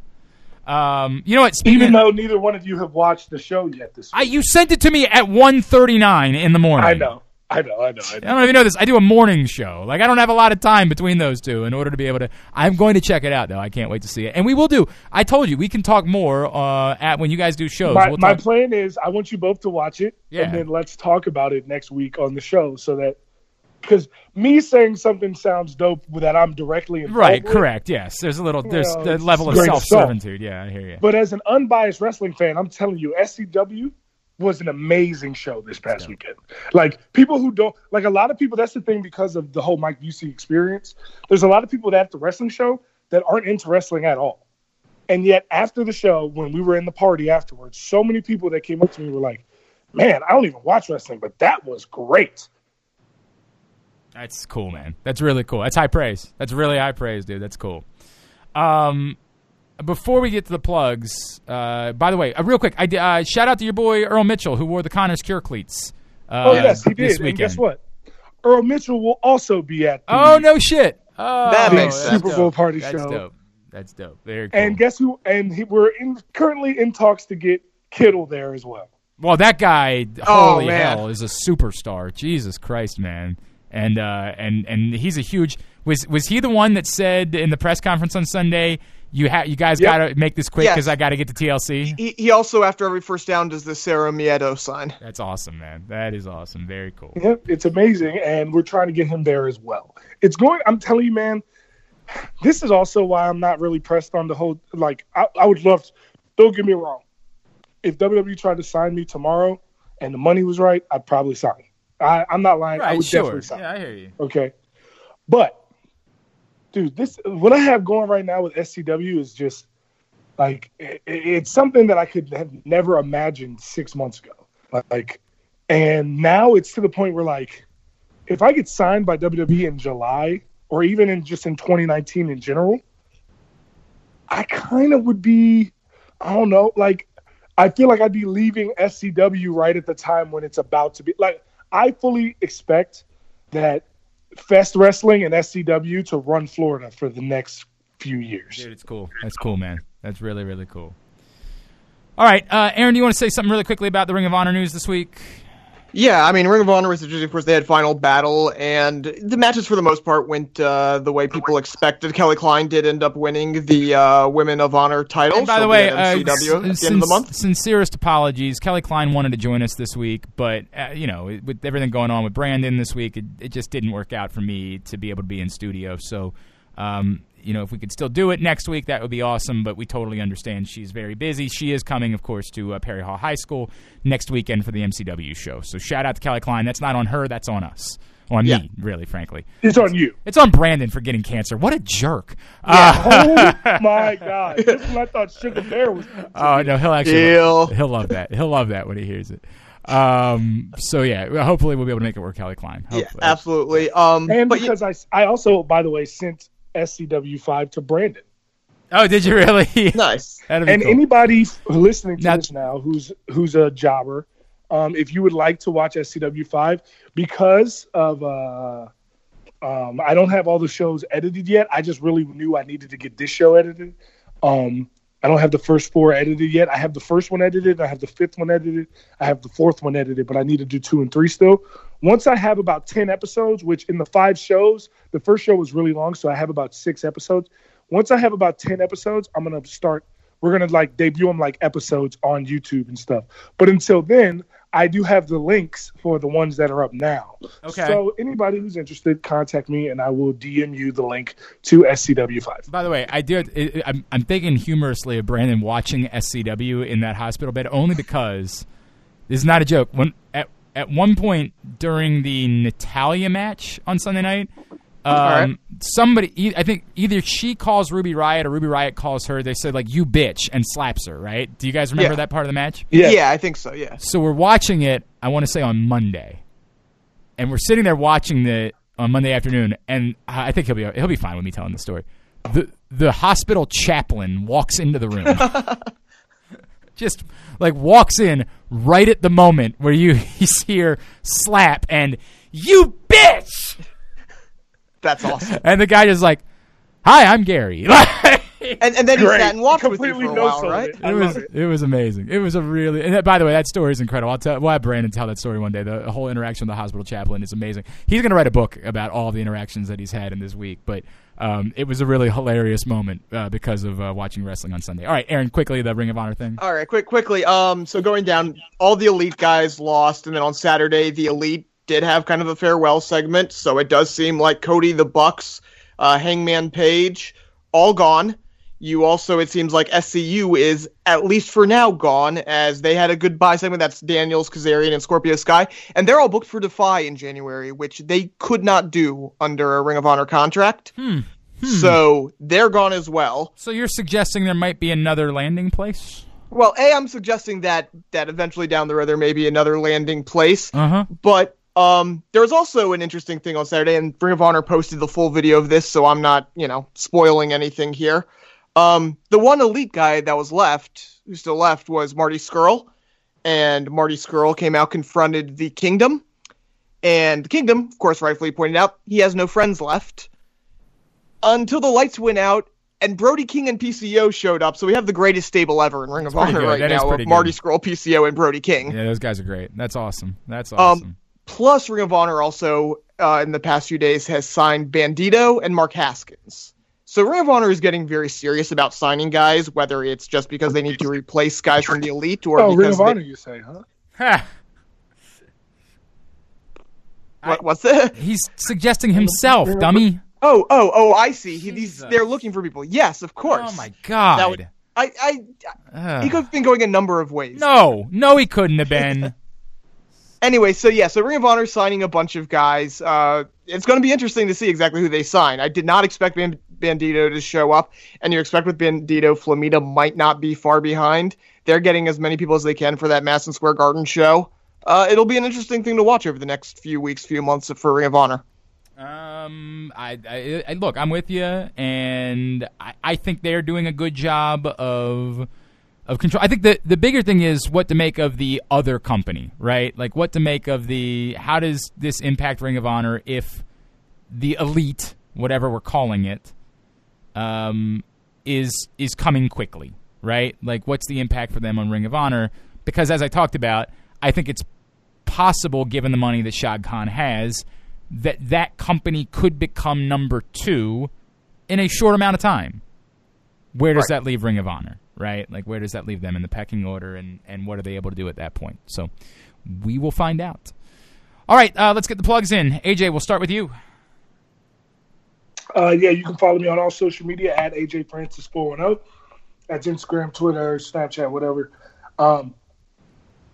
Um, you know what? Speaking Even of, though neither one of you have watched the show yet this I, you sent it to me at 1.39 in the morning. I know. I know, I know, I I don't even know this. I do a morning show. Like I don't have a lot of time between those two in order to be able to. I'm going to check it out though. I can't wait to see it, and we will do. I told you we can talk more uh, at when you guys do shows. My, we'll my plan is I want you both to watch it, Yeah. and then let's talk about it next week on the show, so that because me saying something sounds dope that I'm directly involved right, with, correct. Yes, there's a little. There's Yeah, the it's level of self servitude. Yeah, I hear you. But as an unbiased wrestling fan, I'm telling you, SCW was an amazing show this past weekend. Like people who don't like a lot of people. That's the thing because of the whole Mike Busey experience. There's a lot of people that at the wrestling show that aren't into wrestling at all. And yet after the show, when we were in the party afterwards, so many people that came up to me were like, "Man, I don't even watch wrestling, but that was great." That's cool, man. That's really cool. That's high praise. That's really high praise, dude. That's cool. Um, before we get to the plugs, uh, by the way, uh, real quick, I uh, shout out to your boy Earl Mitchell who wore the Connors Cure cleats. Uh, Oh yes, he this did. And guess what? Earl Mitchell will also be at the Oh no shit! Oh, That makes that's sense. Super Bowl dope. party That's show. dope. That's dope. Very cool. And guess who? And he, we're in, currently in talks to get Kittle there as well. Well, that guy, Oh, holy man. hell, is a superstar. Jesus Christ, man. And uh, and and he's a huge. Was was he the one that said in the press conference on Sunday, you ha- you guys Yep. got to make this quick Yes. because I got to get to TLC? He, he also, after every first down, does the Sarah Miedo sign. That's awesome, man. That is awesome. Very cool. Yep, it's amazing, and we're trying to get him there as well. It's going. I'm telling you, man. This is also why I'm not really pressed on the whole. Like, I, I would love. To, don't get me wrong. If WWE tried to sign me tomorrow and the money was right, I'd probably sign. I, I'm not lying. I would sure. definitely sign. Yeah, I hear you. Okay. But dude, this what I have going right now with SCW is just like it, it's something that I could have never imagined six months ago. Like, and now it's to the point where like, if I get signed by WWE in July or even in just in 2019 in general, I kind of would be. I don't know. Like, I feel like I'd be leaving SCW right at the time when it's about to be. Like, I fully expect that Fest Wrestling and SCW to run Florida for the next few years. Dude, it's cool. That's cool, man. That's really, really cool. All right, uh, Aaron, do you want to say something really quickly about the Ring of Honor news this week? Yeah, I mean, Ring of Honor was of course they had final battle, and the matches for the most part went uh, the way people expected. Kelly Klein did end up winning the uh, Women of Honor title. And by the way, uh, MCW at s- of the month. sincerest apologies. Kelly Klein wanted to join us this week, but uh, you know, with everything going on with Brandon this week, it, it just didn't work out for me to be able to be in studio. So, um, you know, if we could still do it next week, that would be awesome. But we totally understand she's very busy. She is coming, of course, to uh, Perry Hall High School next weekend for the MCW show. So, shout out to Kelly Klein. That's not on her. That's on us. On Yeah. me, really, frankly. It's on you. It's on Brandon for getting cancer. What a jerk. Uh, *laughs* oh my God! This is what I thought Sugar Bear was. *laughs* Oh no, he'll actually Deal. he'll love that. He'll love that when he hears it. Um, so yeah, hopefully we'll be able to make it work, Kelly Klein. Yeah, absolutely. Um, And but yeah, because I, I also, by the way, sent SCW five to Brandon. Oh, did you really? *laughs* nice. And cool. anybody listening to Now- this now who's who's a jobber, um, if you would like to watch SCW five, because of uh, um, I don't have all the shows edited yet. I just really knew I needed to get this show edited. Um, I don't have the first four edited yet. I have the first one edited. I have the fifth one edited. I have the fourth one edited, but I need to do two and three still. Once I have about 10 episodes, which in the five shows, the first show was really long, so I have about six episodes. Once I have about 10 episodes, I'm going to start, we're going to like debut them like episodes on YouTube and stuff. But until then, I do have the links for the ones that are up now. Okay. So anybody who's interested, contact me and I will DM you the link to SCW5. By the way, I it- I'm, I'm thinking humorously of Brandon watching SCW in that hospital bed only because this is not a joke. When at at one point during the Natalya match on Sunday night, um, right. somebody I think either she calls Ruby Riott or Ruby Riott calls her. They said like "you bitch" and slaps her. Right? Do you guys remember Yeah. that part of the match? Yeah. Yeah. I think so. Yeah. So we're watching it. I want to say on Monday, and we're sitting there watching the on Monday afternoon, and I think he'll be he'll be fine with me telling the story. the The hospital chaplain walks into the room, *laughs* just like walks in right at the moment where you *laughs* see her slap and you bitch, That's awesome. and the guy just like, "Hi, I'm Gary." *laughs* And and then he sat and watched with you for a no while, sold right? it. It was it. it was amazing. It was a really. And that, by the way, that story is incredible. I'll tell. We'll have Brandon tell that story one day. The whole interaction with the hospital chaplain is amazing. He's going to write a book about all the interactions that he's had in this week. But um, it was a really hilarious moment uh, because of uh, watching wrestling on Sunday. All right, Aaron, quickly the Ring of Honor thing. All right, quick, quickly. Um, so going down, all the elite guys lost, and then on Saturday, the elite did have kind of a farewell segment. So it does seem like Cody, the Bucks, uh, Hangman Page, all gone. You also, it seems like SCU is at least for now gone, as they had a goodbye segment. That's Daniels, Kazarian, and Scorpio Sky, and they're all booked for Defy in January, which they could not do under a Ring of Honor contract. So they're gone as well. So you're suggesting there might be another landing place? Well, a I'm suggesting that that eventually down the road there may be another landing place, Uh huh. but um, there was also an interesting thing on Saturday, and Ring of Honor posted the full video of this, so I'm not you know spoiling anything here. Um, the one elite guy that was left, who still left, was Marty Scurll, and Marty Scurll came out confronted the Kingdom, and the Kingdom, of course, rightfully pointed out he has no friends left until the lights went out. And Brody King and PCO showed up, so we have the greatest stable ever in Ring of Honor good. right That is now of Marty. Scurll, PCO, and Brody King. Yeah, those guys are great. That's awesome. That's Um, awesome. Plus, Ring of Honor also uh, in the past few days has signed Bandito and Mark Haskins. So Ring of Honor is getting very serious about signing guys, whether it's just because they need to replace guys from the elite or Oh, Ring because of they- Honor, you say, huh? Ha. what, what's that? *laughs* He's suggesting himself, dummy. Oh, oh, oh! I see. He, these, they're looking for people. Yes, of course. Oh my god. That would- I, I, Ugh. he could have been going a number of ways. no, no, he couldn't have been. *laughs* Anyway, so yeah, so Ring of Honor signing a bunch of guys. Uh, it's going to be interesting to see exactly who they sign. I did not expect Ban- Bandito to show up, and you expect with Bandito, Flamita might not be far behind. They're getting as many people as they can for that Madison Square Garden show. Uh, it'll be an interesting thing to watch over the next few weeks, few months for Ring of Honor. Um, I, I, I look, I'm with you, and I, I think they're doing a good job of of control. I think the the bigger thing is what to make of the other company, right? Like what to make of the how does this impact Ring of Honor if the elite, whatever we're calling it, um, is is coming quickly, right? Like what's the impact for them on Ring of Honor? Because as I talked about, I think it's possible, given the money that Shad Khan has, that that company could become number two in a short amount of time. Where does Right. that leave Ring of Honor? Right? Like where does that leave them in the pecking order, and and what are they able to do at that point? So we will find out. All right, uh, let's get the plugs in. AJ, we'll start with you. Uh, yeah, you can follow me on all social media at AJ Francis 410. That's Instagram, Twitter, Snapchat, whatever. Um,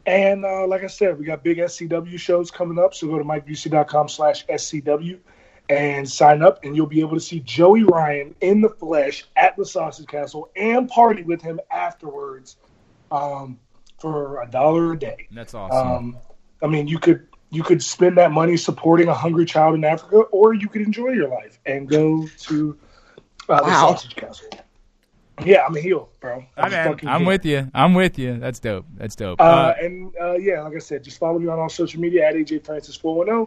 and uh, like I said, we got big SCW shows coming up. So go to mikebusey.com slash SCW and sign up, and you'll be able to see Joey Ryan in the flesh at the Sausage Castle and party with him afterwards um, for a dollar a day. That's awesome. Um, I mean, you could you could spend that money supporting a hungry child in Africa, or you could enjoy your life and go to uh, the Wow. sausage castle. Yeah, I'm a heel, bro. I'm, a fucking I'm heel. with you. I'm with you. That's dope. That's dope. Uh, Uh, and uh, yeah, like I said, just follow me on all social media at AJ Francis 410,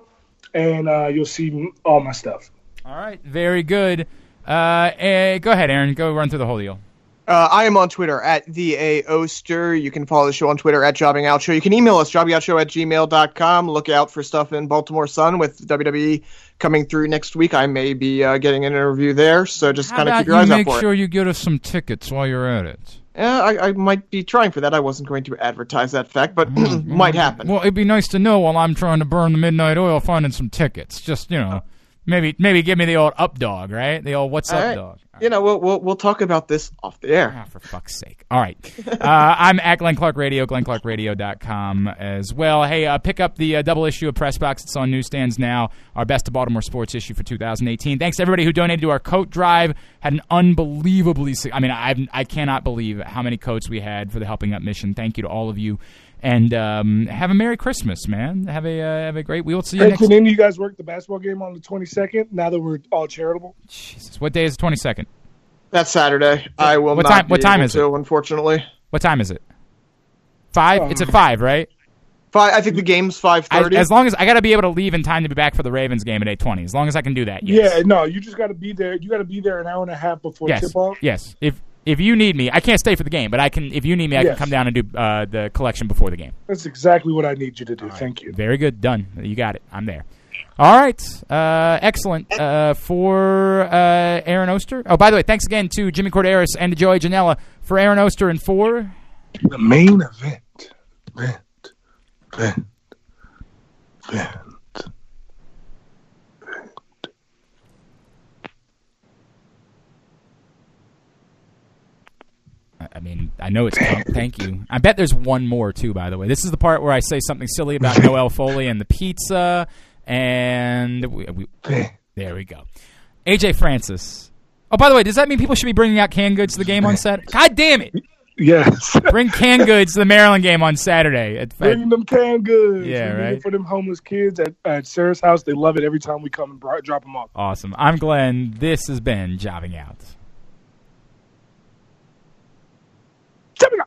and uh, you'll see all my stuff. all right, very good. Uh, eh, go ahead, Aaron. Go run through the whole deal. Uh, I am on Twitter at the A Oster. You can follow the show on Twitter at Jobbing Out Show. You can email us, jobbingoutshow at gmail.com. Look out for stuff in Baltimore Sun with WWE coming through next week. I may be uh, getting an interview there, so just kind of keep your eyes out for it. Make sure you get us some tickets while you're at it. Yeah, I, I might be trying for that. I wasn't going to advertise that fact, but mm-hmm. *clears throat* might happen. Well, it'd be nice to know while I'm trying to burn the midnight oil, finding some tickets. Just you know, maybe maybe give me the old up dog, right? The old what's All up right. dog. You know, we'll, we'll we'll talk about this off the air. Ah, for fuck's sake. All right. *laughs* Uh, I'm at Glenn Clark Radio, glennclarkradio.com as well. Hey, uh, pick up the uh, double issue of Press Box. It's on newsstands now. Our Best of Baltimore Sports issue for 2018. Thanks to everybody who donated to our coat drive. Had an unbelievably, I mean, I, I cannot believe how many coats we had for the Helping Up mission. Thank you to all of you. And um, have a Merry Christmas, man. Have a uh, have a great. We will see you Hey, next. can any of you guys work the basketball game on the 22nd? Now that we're all charitable, Jesus, what day is the 22nd? That's Saturday. I will What not time- be what time able is it? to, Unfortunately, What time is it? Five. Um, it's at five, right? five. I think the game's five thirty. As long as I got to be able to leave in time to be back for the Ravens game at eight twenty. As long as I can do that. Yes. yeah, no, you just got to be there. You got to be there an hour and a half before Yes. tip off. Yes. If if you need me, I can't stay for the game, but I can. If you need me, I can come down and do uh, the collection before the game. That's exactly what I need you to do. Thank you. Very good. Done. You got it. I'm there. All right. Uh, excellent. Uh, for uh, Aaron Oster. Oh, by the way, thanks again to Jimmy Korderas and to Joey Janela for Aaron Oster and for. The main event. Event. Event. Event. I- mean, I know it's. *laughs* thank you. I bet there's one more too. By the way, this is the part where I say something silly about *laughs* Noelle Foley and the pizza, and we, we, *laughs* there we go. AJ Francis. Oh, by the way, does that mean people should be bringing out canned goods to the game on Saturday? God damn it! Yes. Bring canned goods to the Maryland game on Saturday. At, Bring them canned goods. Yeah, We right. For them homeless kids at, at Sarah's house, they love it every time we come and drop them off. awesome. I'm Glenn. This has been Jobbing Out. Check it out. Check it out.